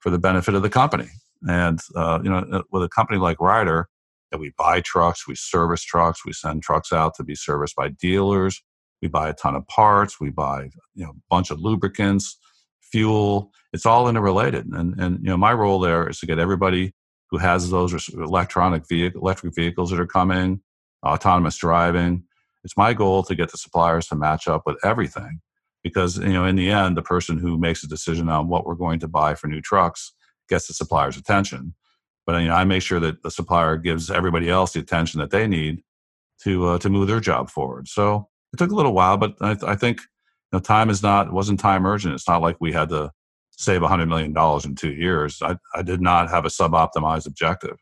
[SPEAKER 3] for the benefit of the company. And, uh, you know, uh, with a company like Ryder, that we buy trucks, we service trucks, we send trucks out to be serviced by dealers, we buy a ton of parts, we buy, you know, a bunch of lubricants, fuel. It's all interrelated. And, and, you know, my role there is to get everybody who has those electronic vehicle, electric vehicles that are coming, autonomous driving, it's my goal to get the suppliers to match up with everything because you know in the end the person who makes a decision on what we're going to buy for new trucks gets the supplier's attention but you know i make sure that the supplier gives everybody else the attention that they need to uh, to move their job forward so it took a little while but i, I think you know, time is not wasn't time urgent it's not like we had to save $100 million in two years I, I did not have a sub-optimized objective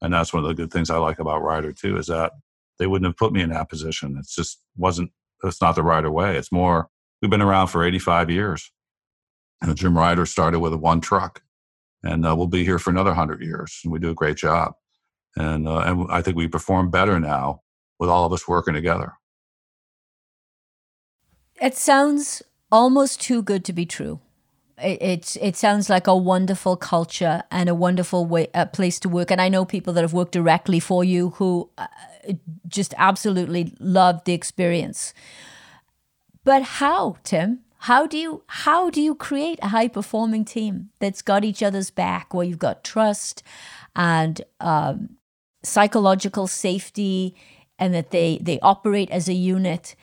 [SPEAKER 3] and that's one of the good things i like about ryder too is that they wouldn't have put me in that position. It's just wasn't, it's not the Ryder way. It's more, we've been around for 85 years. And Jim Ryder started with a one truck and uh, we'll be here for another 100 years. And we do a great job. And, uh, and I think we perform better now with all of us working together.
[SPEAKER 2] It sounds almost too good to be true. It, it, it sounds like a wonderful culture and a wonderful way, a place to work. And I know people that have worked directly for you who uh, just absolutely loved the experience. But how, Tim? How do you how do you create a high performing team that's got each other's back, where you've got trust and um, psychological safety, and that they they operate as a unit?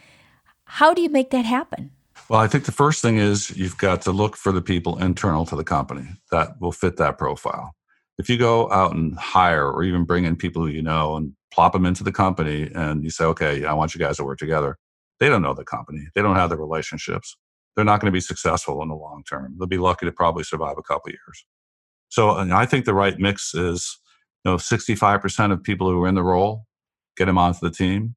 [SPEAKER 2] How do you make that happen?
[SPEAKER 3] Well, I think the first thing is you've got to look for the people internal to the company that will fit that profile. If you go out and hire or even bring in people who you know and plop them into the company and you say, okay, I want you guys to work together. They don't know the company. They don't have the relationships. They're not going to be successful in the long term. They'll be lucky to probably survive a couple years. So I think the right mix is, you know, 65% of people who are in the role, get them onto the team,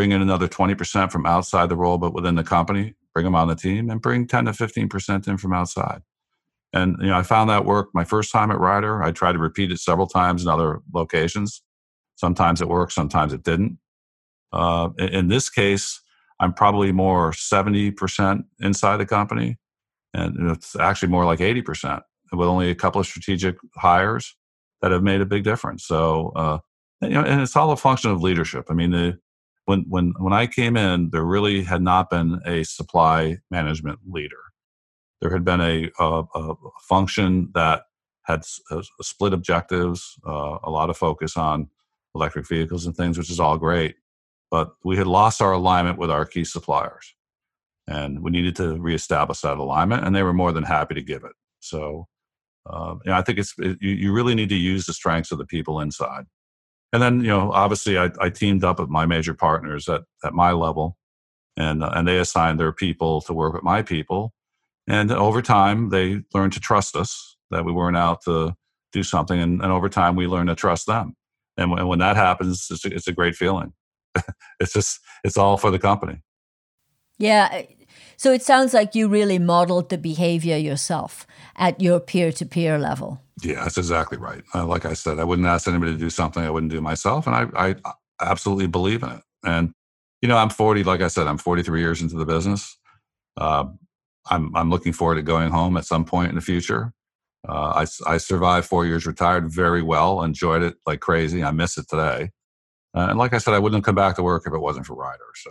[SPEAKER 3] bring in another 20% from outside the role, but within the company, bring them on the team and bring 10 to 15% in from outside. And, you know, I found that work my first time at Ryder. I tried to repeat it several times in other locations. Sometimes it worked, sometimes it didn't. Uh, in this case, I'm probably more 70% inside the company, and it's actually more like 80% with only a couple of strategic hires that have made a big difference. So, uh, you know, and it's all a function of leadership. I mean, the, when when when I came in, there really had not been a supply management leader. There had been a, a, a function that had uh, split objectives, uh, a lot of focus on electric vehicles and things, which is all great. But we had lost our alignment with our key suppliers, and we needed to reestablish that alignment. And they were more than happy to give it. So, uh, you know, I think it's it, you, you really need to use the strengths of the people inside. And then, you know, obviously, I, I teamed up with my major partners at at my level, and uh, and they assigned their people to work with my people. And over time, they learned to trust us that we weren't out to do something. And, and over time, we learned to trust them. And, and when that happens, it's a, it's a great feeling. it's just, it's all for the company.
[SPEAKER 2] Yeah. So it sounds like you really modeled the behavior yourself at your peer to peer level.
[SPEAKER 3] Yeah, that's exactly right. Uh, like I said, I wouldn't ask anybody to do something I wouldn't do myself. And I, I absolutely believe in it. And, you know, I'm 40, like I said, I'm 43 years into the business. Uh, I'm, I'm looking forward to going home at some point in the future. Uh, I, I survived four years retired very well, enjoyed it like crazy. I miss it today. Uh, and like I said, I wouldn't come back to work if it wasn't for Ryder. So,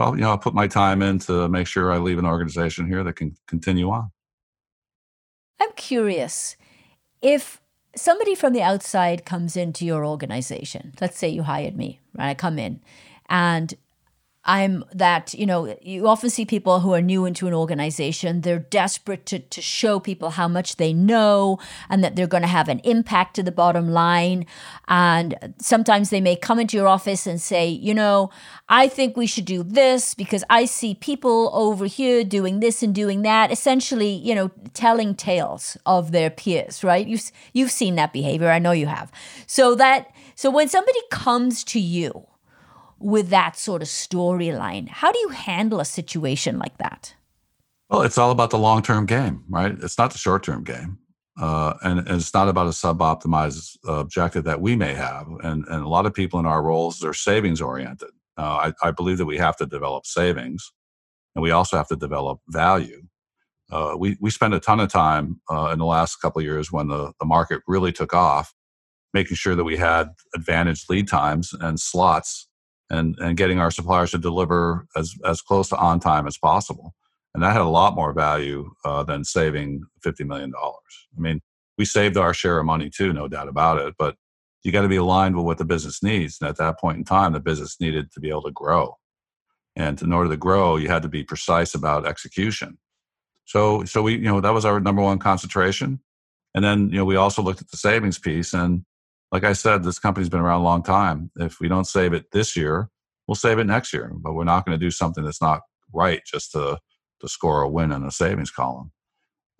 [SPEAKER 3] so I'll, you know, I'll put my time in to make sure I leave an organization here that can continue on.
[SPEAKER 2] I'm curious if somebody from the outside comes into your organization. Let's say you hired me, right? I come in and I'm that, you know, you often see people who are new into an organization, they're desperate to, to show people how much they know and that they're going to have an impact to the bottom line. And sometimes they may come into your office and say, you know, I think we should do this because I see people over here doing this and doing that, essentially, you know, telling tales of their peers, right? You've, you've seen that behavior. I know you have. So that, so when somebody comes to you, with that sort of storyline. How do you handle a situation like that?
[SPEAKER 3] Well, it's all about the long term game, right? It's not the short term game. Uh, and, and, it's not about a sub-optimized uh, objective that we may have. And, and a lot of people in our roles are savings oriented. Uh, I, I, believe that we have to develop savings, and we also have to develop value. Uh, we we spend a ton of time uh, in the last couple of years when the, the market really took off, making sure that we had advantaged lead times and slots and, and getting our suppliers to deliver as, as close to on time as possible. And that had a lot more value uh, than saving $50 million. I mean, we saved our share of money too, no doubt about it, but you got to be aligned with what the business needs. And at that point in time, the business needed to be able to grow. And in order to grow, you had to be precise about execution. So, so we, you know, that was our number one concentration. And then, you know, we also looked at the savings piece and like I said, this company's been around a long time. If we don't save it this year, we'll save it next year. But we're not going to do something that's not right just to to score a win in a savings column.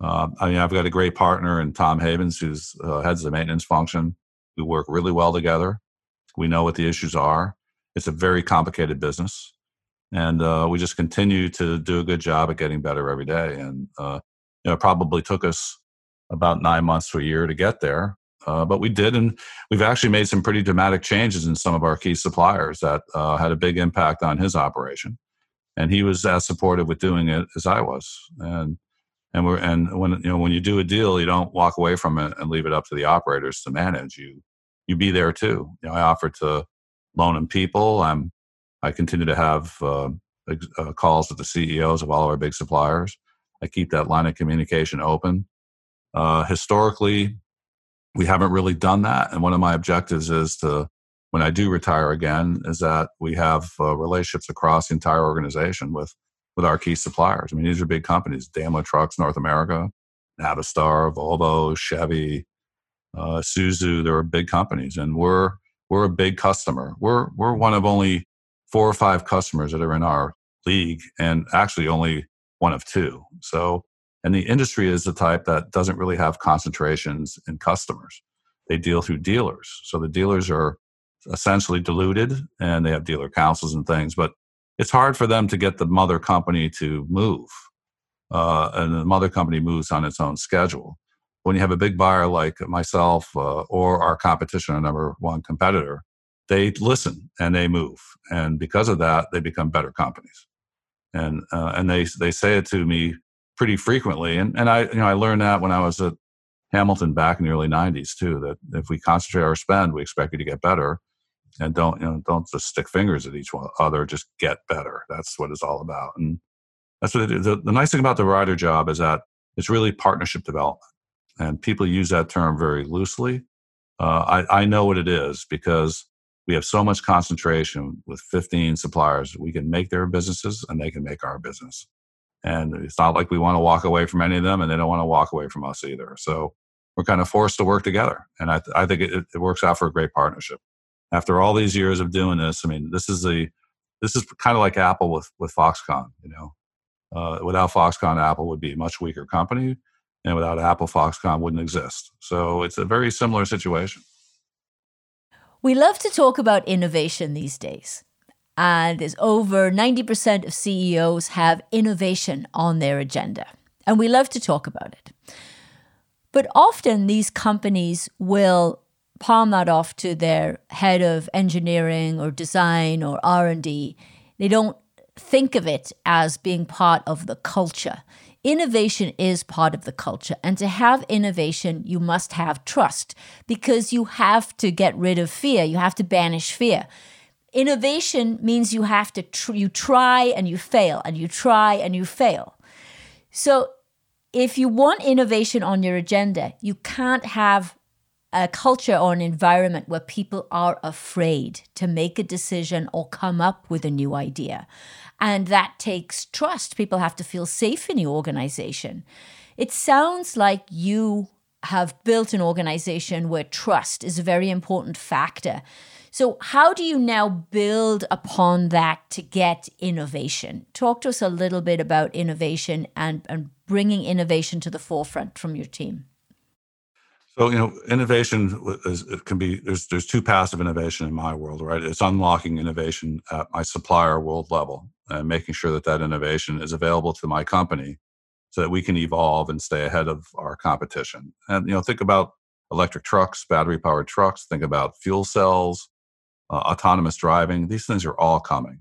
[SPEAKER 3] Uh, I mean, I've got a great partner in Tom Havens, who's uh, heads the maintenance function. We work really well together. We know what the issues are. It's a very complicated business, and uh, we just continue to do a good job at getting better every day. And uh, you know, it probably took us about nine months to a year to get there, uh, but we did, and we've actually made some pretty dramatic changes in some of our key suppliers that uh, had a big impact on his operation. And he was as supportive with doing it as I was. And and we're and when you know when you do a deal, you don't walk away from it and leave it up to the operators to manage. You you be there too. You know, I offer to loan him people. I'm I continue to have uh, uh, calls with the CEOs of all of our big suppliers. I keep that line of communication open. Uh, historically, we haven't really done that. And one of my objectives is to, when I do retire again, is that we have uh, relationships across the entire organization with with our key suppliers. I mean, these are big companies: Daimler Trucks, North America, Navistar, Volvo, Chevy, uh, Isuzu. There are big companies, and we're we're a big customer. We're we're one of only four or five customers that are in our league, and actually only one of two. So and the industry is the type that doesn't really have concentrations in customers. They deal through dealers. So the dealers are essentially diluted and they have dealer councils and things, but it's hard for them to get the mother company to move. Uh, and the mother company moves on its own schedule. When you have a big buyer like myself uh, or our competition, our number one competitor, they listen and they move. And because of that, they become better companies. And, uh, and they, they say it to me pretty frequently. And and I you know I learned that when I was at Hamilton back in the early '90s too. That if we concentrate our spend, we expect it to get better. and don't you know don't just stick fingers at each other just get better that's what it's all about and that's what. The, the nice thing about the Ryder job is that it's really partnership development and people use that term very loosely uh, I, I know what it is because we have so much concentration with 15 suppliers we can make their businesses and they can make our business and it's not like we want to walk away from any of them and they don't want to walk away from us either so we're kind of forced to work together and i, th- I think it, it works out for a great partnership after all these years of doing this, I mean, this is the this is kind of like Apple with with Foxconn. You know, uh, without Foxconn, Apple would be a much weaker company, and without Apple, Foxconn wouldn't exist. So it's a very similar situation.
[SPEAKER 2] We love to talk about innovation these days. And as over 90% of CEOs have innovation on their agenda. And we love to talk about it. But often these companies will palm that off to their head of engineering or design or R&D. They don't think of it as being part of the culture. Innovation is part of the culture. And to have innovation, you must have trust because you have to get rid of fear. You have to banish fear. Innovation means you have to tr- you try and you fail and you try and you fail. So if you want innovation on your agenda, you can't have a culture or an environment where people are afraid to make a decision or come up with a new idea. And that takes trust. People have to feel safe in your organization. It sounds like you have built an organization where trust is a very important factor. So, how do you now build upon that to get innovation? Talk to us a little bit about innovation and, and bringing innovation to the forefront from your team.
[SPEAKER 3] So you know, innovation is, can be there's there's two paths of innovation in my world, right? It's unlocking innovation at my supplier world level and making sure that that innovation is available to my company, so that we can evolve and stay ahead of our competition. And you know, think about electric trucks, battery powered trucks. Think about fuel cells, autonomous driving. These things are all coming,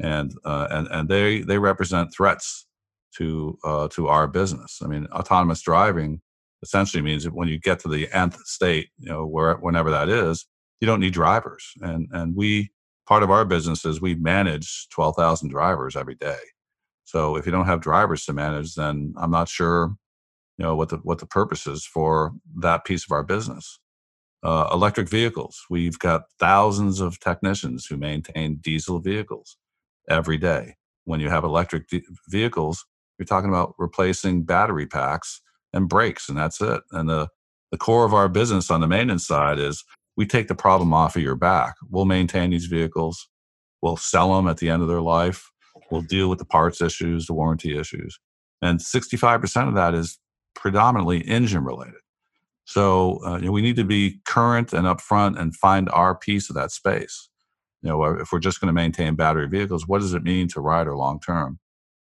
[SPEAKER 3] and uh, and and they they represent threats to uh, to our business. I mean, autonomous driving essentially means that when you get to the nth state, you know, where whenever that is, you don't need drivers. And and we part of our business is we manage twelve thousand drivers every day. So if you don't have drivers to manage, then I'm not sure, you know, what the what the purpose is for that piece of our business. Uh, electric vehicles, we've got thousands of technicians who maintain diesel vehicles every day. When you have electric vehicles, you're talking about replacing battery packs and brakes, and that's it. And the the core of our business on the maintenance side is we take the problem off of your back. We'll maintain these vehicles. We'll sell them at the end of their life. We'll deal with the parts issues, the warranty issues. And 65% of that is predominantly engine related. So uh, you know, we need to be current and upfront and find our piece of that space. You know, if we're just going to maintain battery vehicles, what does it mean to Ryder long term?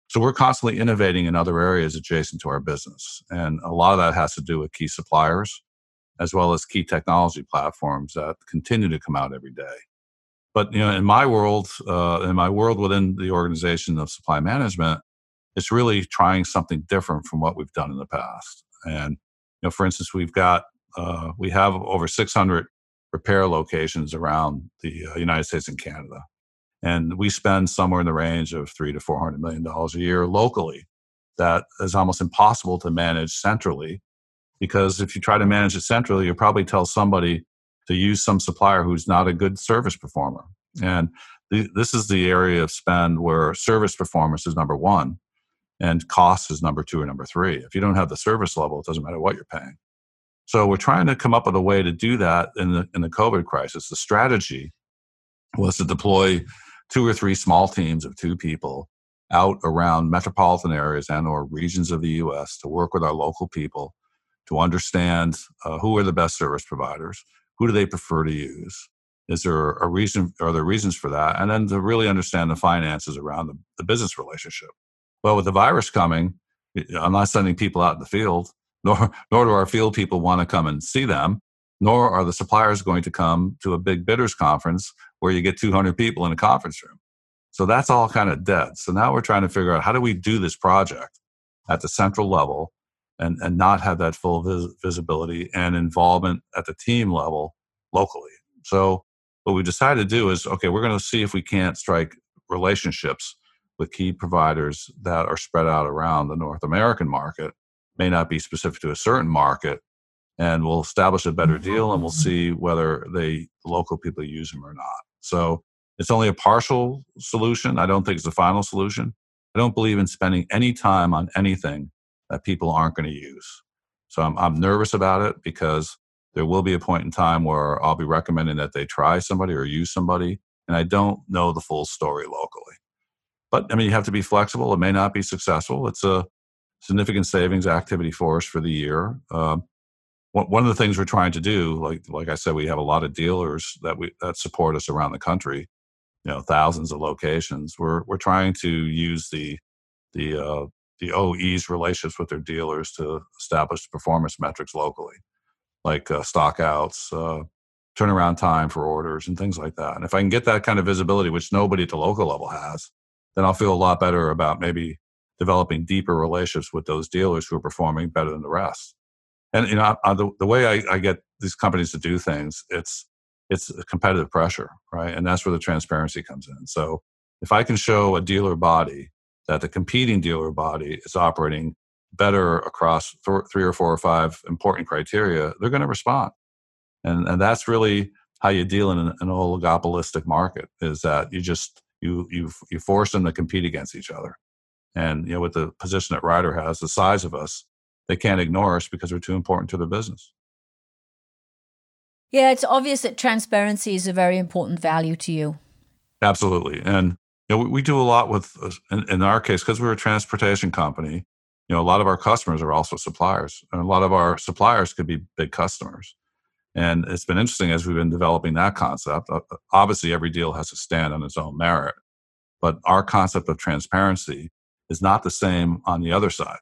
[SPEAKER 3] So we're constantly innovating in other areas adjacent to our business. And a lot of that has to do with key suppliers as well as key technology platforms that continue to come out every day. But you know, in my world, uh, in my world within the organization of supply management, it's really trying something different from what we've done in the past. And you know, for instance, we've got uh, we have over 600 repair locations around the uh, United States and Canada and we spend somewhere in the range of three to four hundred million dollars a year locally. That is almost impossible to manage centrally, because if you try to manage it centrally, you'll probably tell somebody to use some supplier who's not a good service performer. And this is the area of spend where service performance is number one, and cost is number two or number three. If you don't have the service level, it doesn't matter what you're paying. So we're trying to come up with a way to do that in the in the COVID crisis. The strategy was to deploy two or three small teams of two people out around metropolitan areas and or regions of the us to work with our local people to understand uh, who are the best service providers who do they prefer to use is there a reason are there reasons for that and then to really understand the finances around the, the business relationship well with the virus coming i'm not sending people out in the field nor nor do our field people want to come and see them nor are the suppliers going to come to a big bidders conference where you get 200 people in a conference room. So that's all kind of dead. So now we're trying to figure out how do we do this project at the central level and, and not have that full vis- visibility and involvement at the team level locally. So what we decided to do is okay, we're going to see if we can't strike relationships with key providers that are spread out around the North American market, may not be specific to a certain market, and we'll establish a better deal and we'll mm-hmm. see whether the local people use them or not. So it's only a partial solution. I don't think it's the final solution. I don't believe in spending any time on anything that people aren't going to use. So I'm, I'm nervous about it because there will be a point in time where I'll be recommending that they try somebody or use somebody, and I don't know the full story locally. But I mean, you have to be flexible. It may not be successful. It's a significant savings activity for us for the year. Um, one of the things we're trying to do, like like I said, we have a lot of dealers that we that support us around the country. You know, thousands of locations. We're we're trying to use the the uh, the OE's relationships with their dealers to establish performance metrics locally, like uh, stockouts, uh, turnaround time for orders, and things like that. And if I can get that kind of visibility, which nobody at the local level has, then I'll feel a lot better about maybe developing deeper relationships with those dealers who are performing better than the rest. And you know, I, the, the way I, I get these companies to do things, it's it's competitive pressure, right? And that's where the transparency comes in. So if I can show a dealer body that the competing dealer body is operating better across th- three or four or five important criteria, they're going to respond. And, and that's really how you deal in an, an oligopolistic market is that you just you you you force them to compete against each other. And you know, with the position that Ryder has, the size of us, they can't ignore us because we're too important to their business.
[SPEAKER 2] Yeah, it's obvious that transparency is a very important value to you.
[SPEAKER 3] Absolutely, and you know, we, we do a lot with, uh, in, in our case, because we're a transportation company, you know, a lot of our customers are also suppliers, and a lot of our suppliers could be big customers. And it's been interesting as we've been developing that concept. Uh, uh, obviously, every deal has to stand on its own merit, but our concept of transparency is not the same on the other side.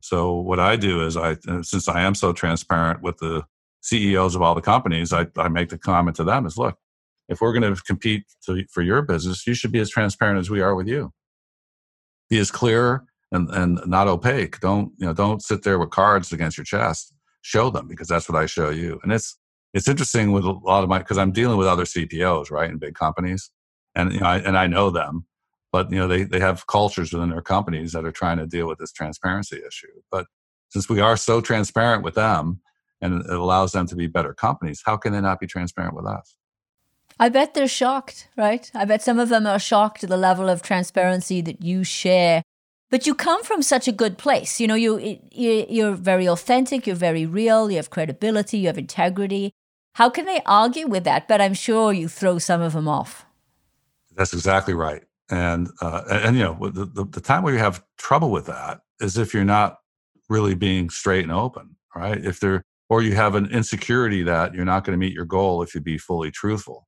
[SPEAKER 3] So what I do is I, since I am so transparent with the CEOs of all the companies, I, I make the comment to them is, look, if we're going to compete for your business, you should be as transparent as we are with you. Be as clear and, and not opaque. Don't you know? Don't sit there with cards against your chest. Show them because that's what I show you. And it's it's interesting with a lot of my because I'm dealing with other CPOs right in big companies, and you know, I, and I know them, but you know they they have cultures within their companies that are trying to deal with this transparency issue. But since we are so transparent with them, and it allows them to be better companies, how can they not be transparent with us?
[SPEAKER 2] I bet they're shocked, right? I bet some of them are shocked at the level of transparency that you share. But you come from such a good place. You know, you, you you're very authentic, you're very real, you have credibility, you have integrity. How can they argue with that? But I'm sure you throw some of them off.
[SPEAKER 3] That's exactly right. And, uh, and, and, you know, the, the, the time where you have trouble with that is if you're not really being straight and open, right? If they're, or you have an insecurity that you're not going to meet your goal if you be fully truthful.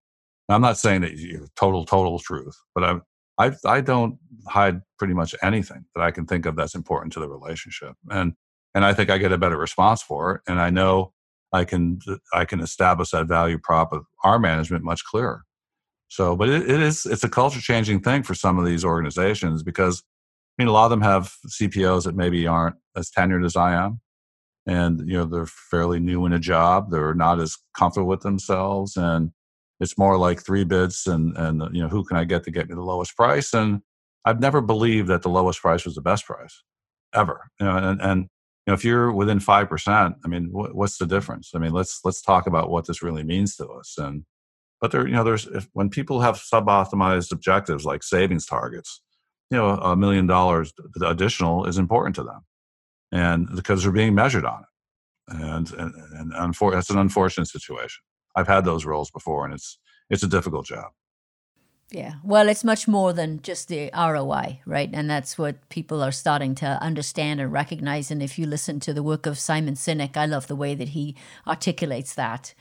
[SPEAKER 3] I'm not saying that you total total truth, but I I I don't hide pretty much anything that I can think of that's important to the relationship, and and I think I get a better response for it, and I know I can I can establish that value prop of our management much clearer. So, but it, it is it's a culture changing thing for some of these organizations because I mean a lot of them have CPOs that maybe aren't as tenured as I am, and you know they're fairly new in a job, they're not as comfortable with themselves, and it's more like three bids and and uh, you know who can I get to get me the lowest price? And I've never believed that the lowest price was the best price ever. You know, and and you know if you're within five percent, I mean, wh- what's the difference? I mean, let's let's talk about what this really means to us. And but there, you know, there's if, when people have suboptimized objectives like savings targets, you know, a million dollars additional is important to them, and because they're being measured on it. And and, and, that's an unfortunate situation. I've had those roles before, and it's it's a difficult job.
[SPEAKER 2] Yeah, well, it's much more than just the ROI, right? And that's what people are starting to understand and recognize. And if you listen to the work of Simon Sinek, I love the way that he articulates that.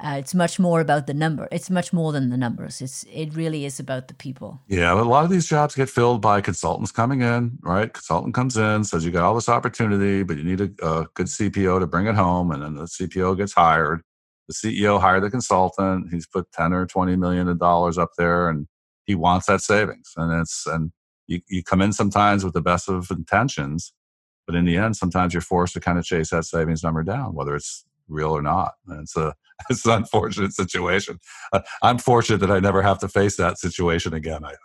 [SPEAKER 2] Uh, it's much more about the number. It's much more than the numbers. It's it really is about the people.
[SPEAKER 3] Yeah, a lot of these jobs get filled by consultants coming in. Right, consultant comes in, says you got all this opportunity, but you need a, a good CPO to bring it home, and then the CPO gets hired the CEO hired the consultant. He's put 10 or 20 million of dollars up there and he wants that savings. And it's, and you, you come in sometimes with the best of intentions, but in the end, sometimes you're forced to kind of chase that savings number down, whether it's real or not. And it's a it's an unfortunate situation. I'm fortunate that I never have to face that situation again. I think.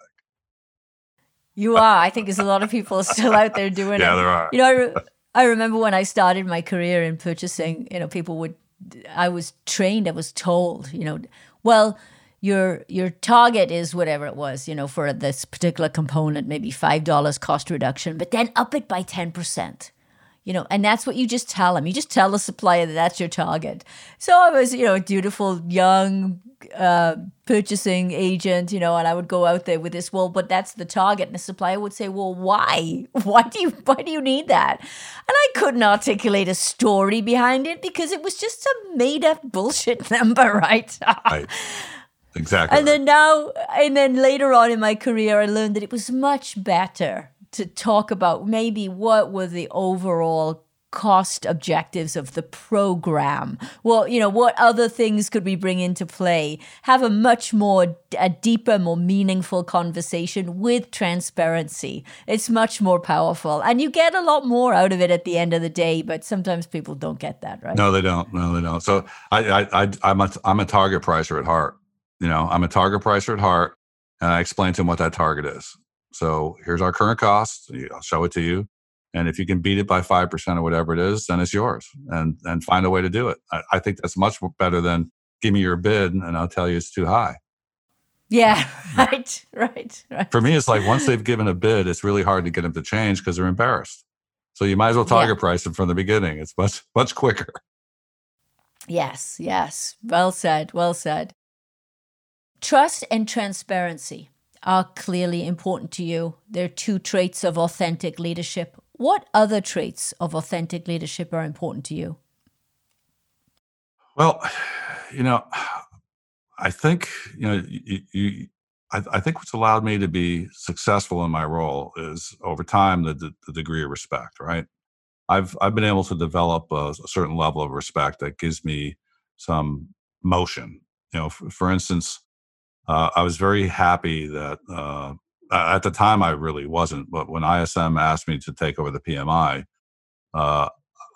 [SPEAKER 2] You are. I think there's a lot of people still out there doing
[SPEAKER 3] yeah,
[SPEAKER 2] it.
[SPEAKER 3] there are.
[SPEAKER 2] You know, I, re- I remember when I started my career in purchasing. You know, people would. I was trained. I was told. You know, well, your your target is whatever it was. You know, for this particular component, maybe five dollars cost reduction, but then up it by ten percent you know, and that's what you just tell them. You just tell the supplier that that's your target. So I was, you know, a dutiful young uh, purchasing agent, you know, and I would go out there with this. Well, but that's the target, and the supplier would say, "Well, why? Why do you why do you need that?" And I couldn't articulate a story behind it because it was just a made up bullshit number, right?
[SPEAKER 3] right. Exactly.
[SPEAKER 2] And then now, and then later on in my career, I learned that it was much better to talk about maybe what were the overall cost objectives of the program? Well you know what other things could we bring into play? Have a much more a deeper more meaningful conversation with transparency. It's much more powerful. And you get a lot more out of it at the end of the day but sometimes people don't get that right?
[SPEAKER 3] No they don't. No they don't. So i i, I i'm a i'm a target pricer at heart. You know i'm a target pricer at heart and i explain to them what that target is so here's our current cost. I'll show it to you. And if you can beat it by 5% or whatever it is, then it's yours and, and find a way to do it. I, I think that's much better than give me your bid and I'll tell you it's too high.
[SPEAKER 2] Yeah, right, right, right.
[SPEAKER 3] For me, it's like once they've given a bid, it's really hard to get them to change because they're embarrassed. So you might as well target yeah. price them from the beginning. It's much, much quicker.
[SPEAKER 2] Yes, yes. Well said, well said. Trust and transparency are clearly important to you. They're two traits of authentic leadership. What other traits of authentic leadership are important to you?
[SPEAKER 3] Well, you know, I think, you know, you, you I, I, think what's allowed me to be successful in my role is over time the, the, the degree of respect, right? I've I've been able to develop a, a, certain level of respect that gives me some motion. You know, for, for instance, uh, I was very happy that uh, at the time I really wasn't, but when ISM asked me to take over the PMI, uh,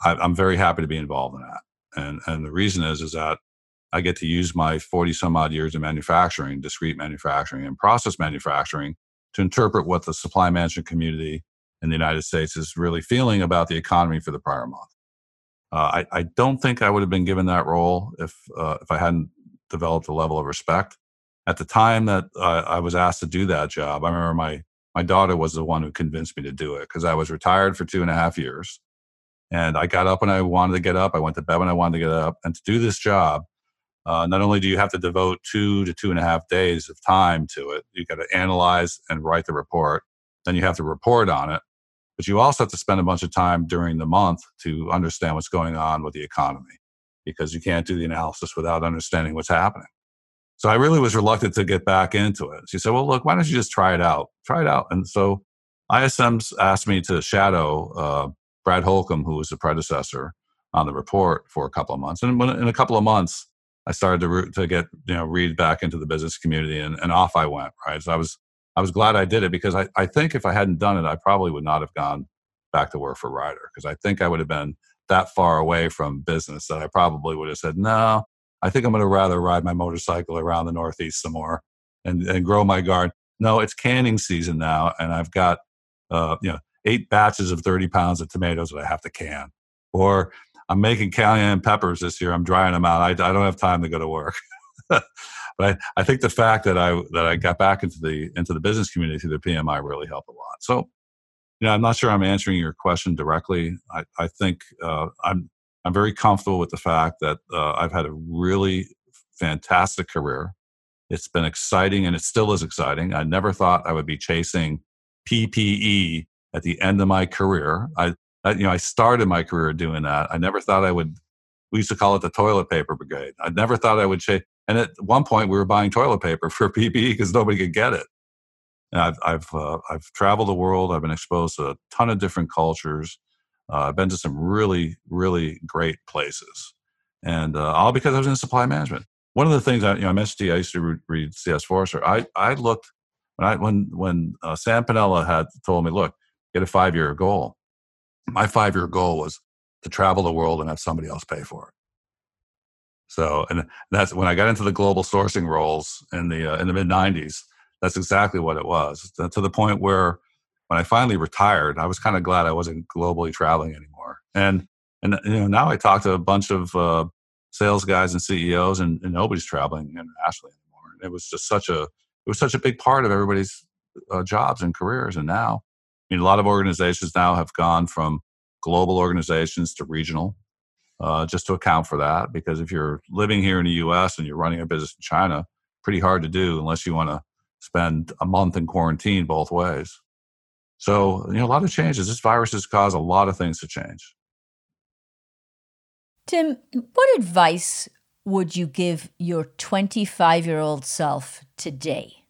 [SPEAKER 3] I, am very happy to be involved in that. And and the reason is is that I get to use my 40 some odd years of manufacturing, discrete manufacturing, and process manufacturing to interpret what the supply management community in the United States is really feeling about the economy for the prior month. Uh, I, I, don't think I would have been given that role if uh, if I hadn't developed a level of respect at the time that uh, I was asked to do that job, I remember my my daughter was the one who convinced me to do it because I was retired for two and a half years, and I got up when I wanted to get up. I went to bed when I wanted to get up, and to do this job, uh, not only do you have to devote two to two and a half days of time to it, you got to analyze and write the report. Then you have to report on it, but you also have to spend a bunch of time during the month to understand what's going on with the economy because you can't do the analysis without understanding what's happening. So I really was reluctant to get back into it. She said, "Well, look, why don't you just try it out? Try it out." And so ISM's asked me to shadow uh, Brad Holcomb, who was the predecessor on the report for a couple of months. And when, in a couple of months, I started to, re- to get you know read back into the business community, and, and off I went. Right, so I was I was glad I did it because I, I think if I hadn't done it, I probably would not have gone back to work for Ryder because I think I would have been that far away from business that I probably would have said, no, I think I'm going to rather ride my motorcycle around the Northeast some more and, and grow my garden. No, it's canning season now, and I've got uh, you know eight batches of 30 pounds of tomatoes that I have to can. Or I'm making cayenne peppers this year. I'm drying them out. I, I don't have time to go to work. but I, I think the fact that I that I got back into the into the business community through the PMI really helped a lot. So, you know, I'm not sure I'm answering your question directly. I, I think uh, I'm I'm very comfortable with the fact that uh, I've had a really fantastic career. It's been exciting and it still is exciting. I never thought I would be chasing PPE at the end of my career. I, I, you know, I started my career doing that. I never thought I would. We used to call it the toilet paper brigade. I never thought I would chase. And at one point, we were buying toilet paper for PPE because nobody could get it. And I've I've uh, I've traveled the world. I've been exposed to a ton of different cultures. Uh, I've been to some really, really great places, and uh, all because I was in supply management. One of the things I, you know, I mentioned to you, I used to re- read C.S. Forester. I, I looked when I when when uh, Sam Pinella had told me, look, get a five year goal. My five year goal was to travel the world and have somebody else pay for it. So, and that's when I got into the global sourcing roles in the uh, in the mid '90s. That's exactly what it was. To the point where, when I finally retired, I was kind of glad I wasn't globally traveling anymore. And and you know now I talk to a bunch of uh, sales guys and CEOs, and, and, nobody's traveling internationally anymore. It was just such a it was such a big part of everybody's uh, jobs and careers. And now, I mean, a lot of organizations now have gone from global organizations to regional uh, just to account for that. Because if you're living here in the US and you're running a business in China, pretty hard to do unless you want to spend a month in quarantine both ways. So, you know, a lot of changes. This virus has caused a lot of things to change.
[SPEAKER 2] Tim, what advice would you give your 25 year old self today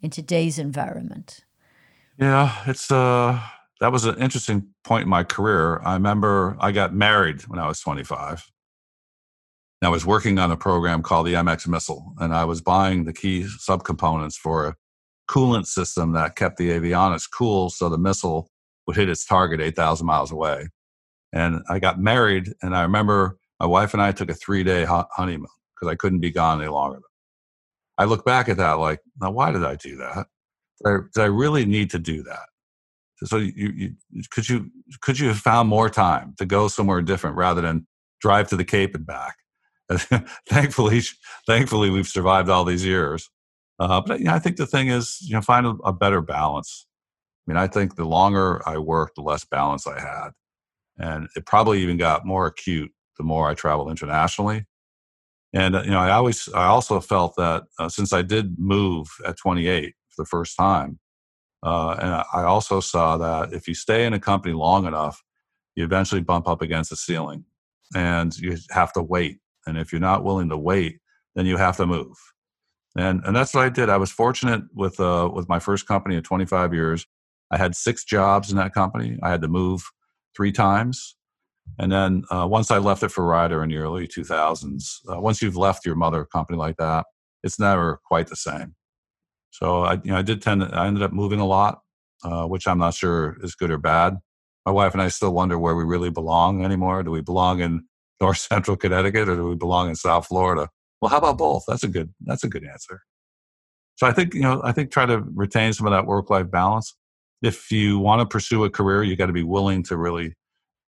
[SPEAKER 2] in today's environment?
[SPEAKER 3] Yeah, it's uh that was an interesting point in my career. I remember I got married when I was 25. And I was working on a program called the MX missile, and I was buying the key subcomponents for a coolant system that kept the avionics cool so the missile would hit its target 8,000 miles away. And I got married, and I remember my wife and I took a three day honeymoon because I couldn't be gone any longer. I look back at that like, now why did I do that? Did I, did I really need to do that? So you, you, could you could you have found more time to go somewhere different rather than drive to the Cape and back? thankfully, thankfully we've survived all these years. Uh, but you know, I think the thing is, you know, find a, a better balance. I mean, I think the longer I worked, the less balance I had, and it probably even got more acute the more I traveled internationally. And uh, you know, I always, I also felt that uh, since I did move at 28 for the first time, uh, and I also saw that if you stay in a company long enough, you eventually bump up against the ceiling, and you have to wait. And if you're not willing to wait, then you have to move. And and that's what I did. I was fortunate with uh, with my first company at 25 years. I had six jobs in that company. I had to move three times. And then uh, once I left it for Ryder in the early 2000s, uh, once you've left your mother company like that, it's never quite the same. So I, you know, I did tend to, I ended up moving a lot, uh, which I'm not sure is good or bad. My wife and I still wonder where we really belong anymore. Do we belong in North Central Connecticut or do we belong in South Florida? Well, how about both? That's a good, that's a good answer. So I think, you know, I think try to retain some of that work life balance. If you want to pursue a career, you got to be willing to really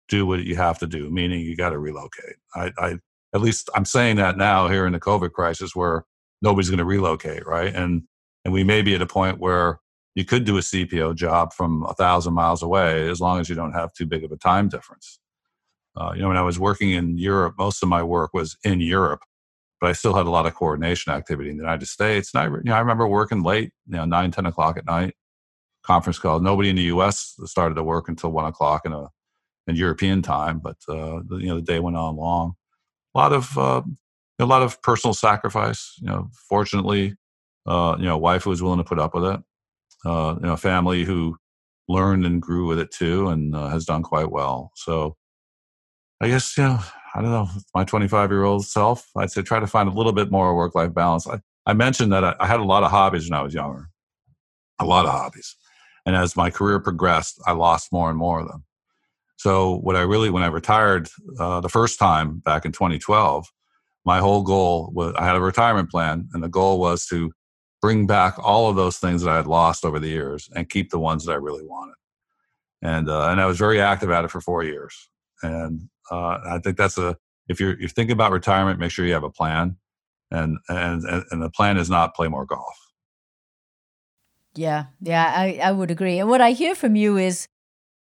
[SPEAKER 3] do what you have to do, meaning you got to relocate. I, I, at least I'm saying that now here in the COVID crisis where nobody's going to relocate, right? And and we may be at a point where you could do a CPO job from a thousand miles away as long as you don't have too big of a time difference. Uh, you know, when I was working in Europe, most of my work was in Europe, but I still had a lot of coordination activity in the United States. And I, you know, I remember working late, you know, nine, 10 o'clock at night, conference call. Nobody in the U.S. started to work until one o'clock in a in European time, but uh, the, you know the day went on long. A lot of uh, a lot of personal sacrifice. You know, fortunately, uh, you know, wife who was willing to put up with it. Uh, you know, family who learned and grew with it too, and uh, has done quite well. So, I guess you know, I don't know, my 25 year old self, I'd say try to find a little bit more work life balance. I, I mentioned that I, I had a lot of hobbies when I was younger, a lot of hobbies, and as my career progressed, I lost more and more of them. So what I really, when I retired uh, the first time back in 2012, my whole goal was I had a retirement plan, and the goal was to bring back all of those things that I had lost over the years and keep the ones that I really wanted. And uh, and I was very active at it for four years. And uh, I think that's a if you're if you're thinking about retirement, make sure you have a plan, and and and the plan is not play more golf.
[SPEAKER 2] Yeah, yeah, I, I would agree. And what I hear from you is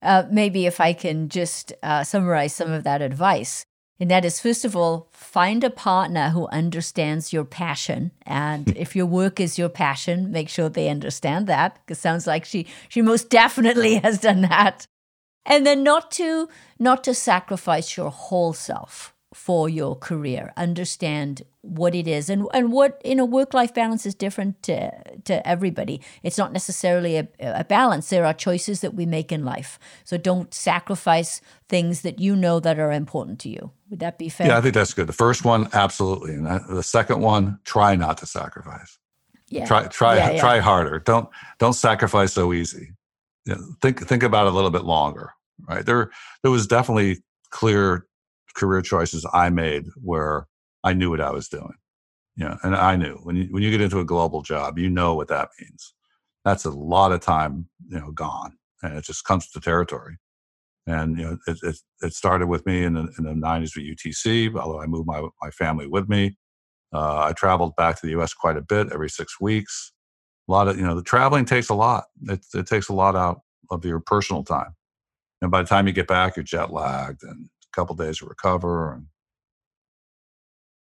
[SPEAKER 2] uh, maybe if I can just uh, summarize some of that advice. And that is, first of all, find a partner who understands your passion. And if your work is your passion, make sure they understand that, because sounds like she she most definitely has done that. And then not to not to sacrifice your whole self for your career. Understand what it is and, and what you know work life balance is different to, to everybody. It's not necessarily a, a balance. There are choices that we make in life. So don't sacrifice things that you know that are important to you. Would that be fair?
[SPEAKER 3] Yeah, I think that's good. The first one, absolutely. And the second one, try not to sacrifice. Yeah. Try try yeah, yeah. try harder. Don't don't sacrifice so easy. You know, think think about it a little bit longer. Right. There there was definitely clear career choices I made where I knew what I was doing. Yeah, and I knew when you when you get into a global job, you know what that means. That's a lot of time, you know, gone, and it just comes to territory. And you know, it it, it started with me in the, in the 90s with UTC. Although I moved my my family with me, uh, I traveled back to the U.S. quite a bit every six weeks. A lot of you know, the traveling takes a lot. It it takes a lot out of your personal time. And by the time you get back, you're jet lagged and a couple days to recover. And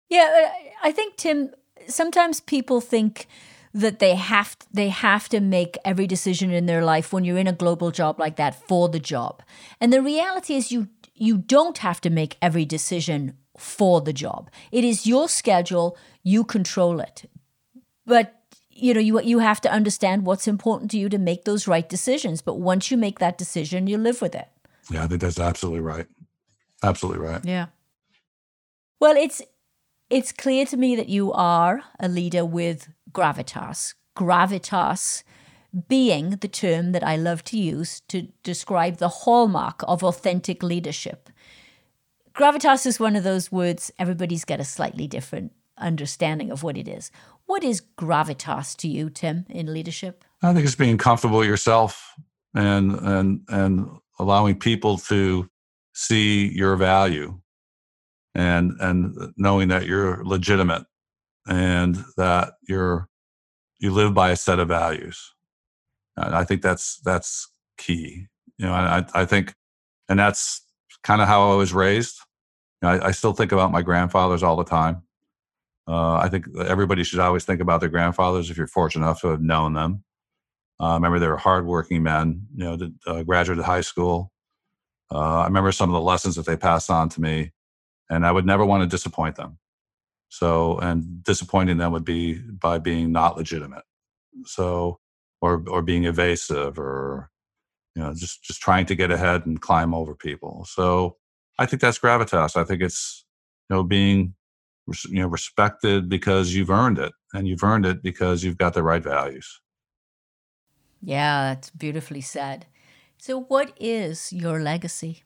[SPEAKER 2] yeah, uh, I think Tim. Sometimes people think that they have to, they have to make every decision in their life when you're in a global job like that for the job. And the reality is you you don't have to make every decision for the job. It is your schedule, you control it. But you know, you you have to understand what's important to you to make those right decisions. But once you make that decision, you live with it.
[SPEAKER 3] Yeah, I think that's absolutely right. Absolutely right.
[SPEAKER 2] Yeah. Well, it's it's clear to me that you are a leader with gravitas. Gravitas being the term that I love to use to describe the hallmark of authentic leadership. Gravitas is one of those words everybody's got a slightly different understanding of what it is. What is gravitas to you, Tim, in leadership?
[SPEAKER 3] I think it's being comfortable yourself and and and allowing people to see your value and and knowing that you're legitimate and that you're you live by a set of values. And I think that's that's key. You know, I I think, and that's kind of how I was raised. You know, I, I, still think about my grandfathers all the time. Uh, I think everybody should always think about their grandfathers if you're fortunate enough to have known them. Uh, I remember they were hardworking men. You know, uh, graduated high school. Uh, I remember some of the lessons that they passed on to me, and I would never want to disappoint them. So, and disappointing them would be by being not legitimate. So, or or being evasive, or you know, just just trying to get ahead and climb over people. So, I think that's gravitas. I think it's you know being you know respected because you've earned it and you've earned it because you've got the right values
[SPEAKER 2] yeah that's beautifully said so what is your legacy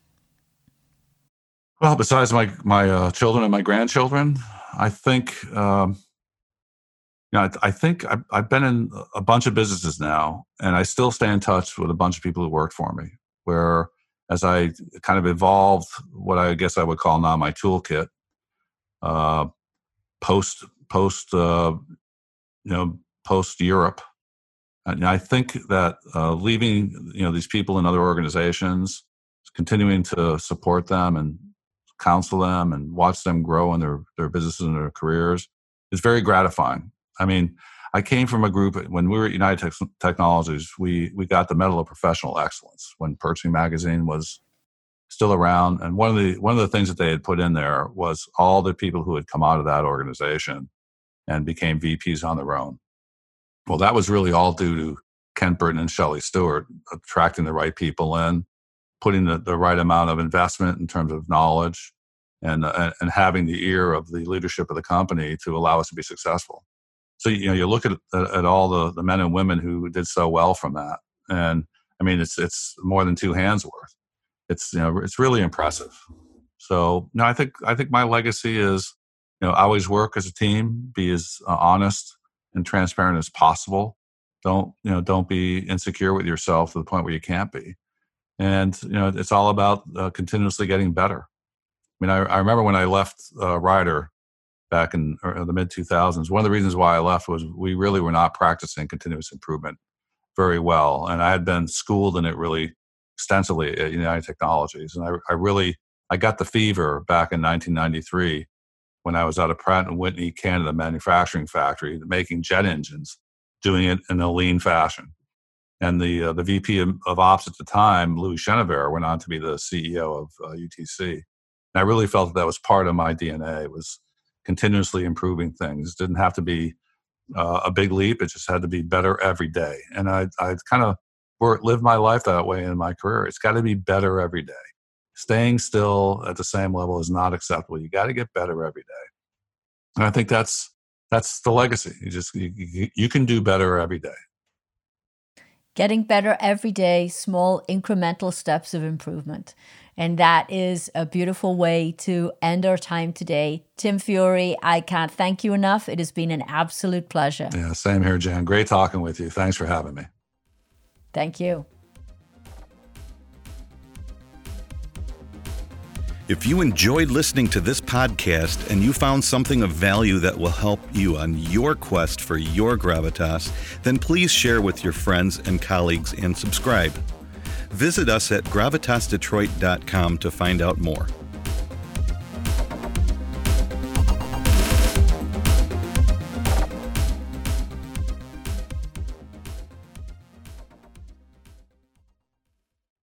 [SPEAKER 3] well besides my my uh, children and my grandchildren i think um, you know, I, I think I've, I've, been in a bunch of businesses now, and I still stay in touch with a bunch of people who worked for me. Where, as I kind of evolved what I guess I would call now my toolkit, uh, post post uh, you know post Europe. And I think that uh, leaving you know these people in other organizations, continuing to support them and counsel them and watch them grow in their their businesses and their careers is very gratifying. I mean, I came from a group when we were at United Technologies. We we got the Medal of Professional Excellence when Purchasing Magazine was still around. And one of the one of the things that they had put in there was all the people who had come out of that organization and became VPs on their own. Well, that was really all due to Kent Brittan and Shelley Stewart attracting the right people in, putting the, the right amount of investment in terms of knowledge, and uh, and having the ear of the leadership of the company to allow us to be successful. So you know you look at at all the, the men and women who did so well from that, and I mean it's it's more than two hands worth it's you know it's really impressive. So no, I think I think my legacy is you know always work as a team, be as uh, honest and transparent as possible. Don't you know don't be insecure with yourself to the point where you can't be. And you know it's all about uh, continuously getting better. I mean, I, I remember when I left uh, Ryder back in uh, the mid 2000s. One of the reasons why I left was we really were not practicing continuous improvement very well, and I had been schooled in it really extensively at United Technologies. And I, I really, I got the fever back in 1993 when I was at a Pratt and Whitney Canada manufacturing factory making jet engines, doing it in a lean fashion. And the uh, the VP of, of, ops at the time, Louis Chenevert, went on to be the CEO of uh, UTC. And I really felt that that was part of my DNA. Was continuously improving things. It didn't have to be uh, a big leap. It just had to be better every day. And I I kind of work, live my life that way in my career. It's got to be better every day. Staying still at the same level is not acceptable. You got to get better every day. And I think that's that's the legacy. You just you, you can do better every day.
[SPEAKER 2] Getting better every day, small incremental steps of improvement. And that is a beautiful way to end our time today. Tim Fury, I can't thank you enough. It has been an absolute pleasure.
[SPEAKER 3] Yeah, same here, Jan. Great talking with you. Thanks for having me.
[SPEAKER 2] Thank you.
[SPEAKER 1] If you enjoyed listening to this podcast and you found something of value that will help you on your quest for your gravitas, then please share with your friends and colleagues and subscribe. Visit us at gravitasdetroit.com to find out more.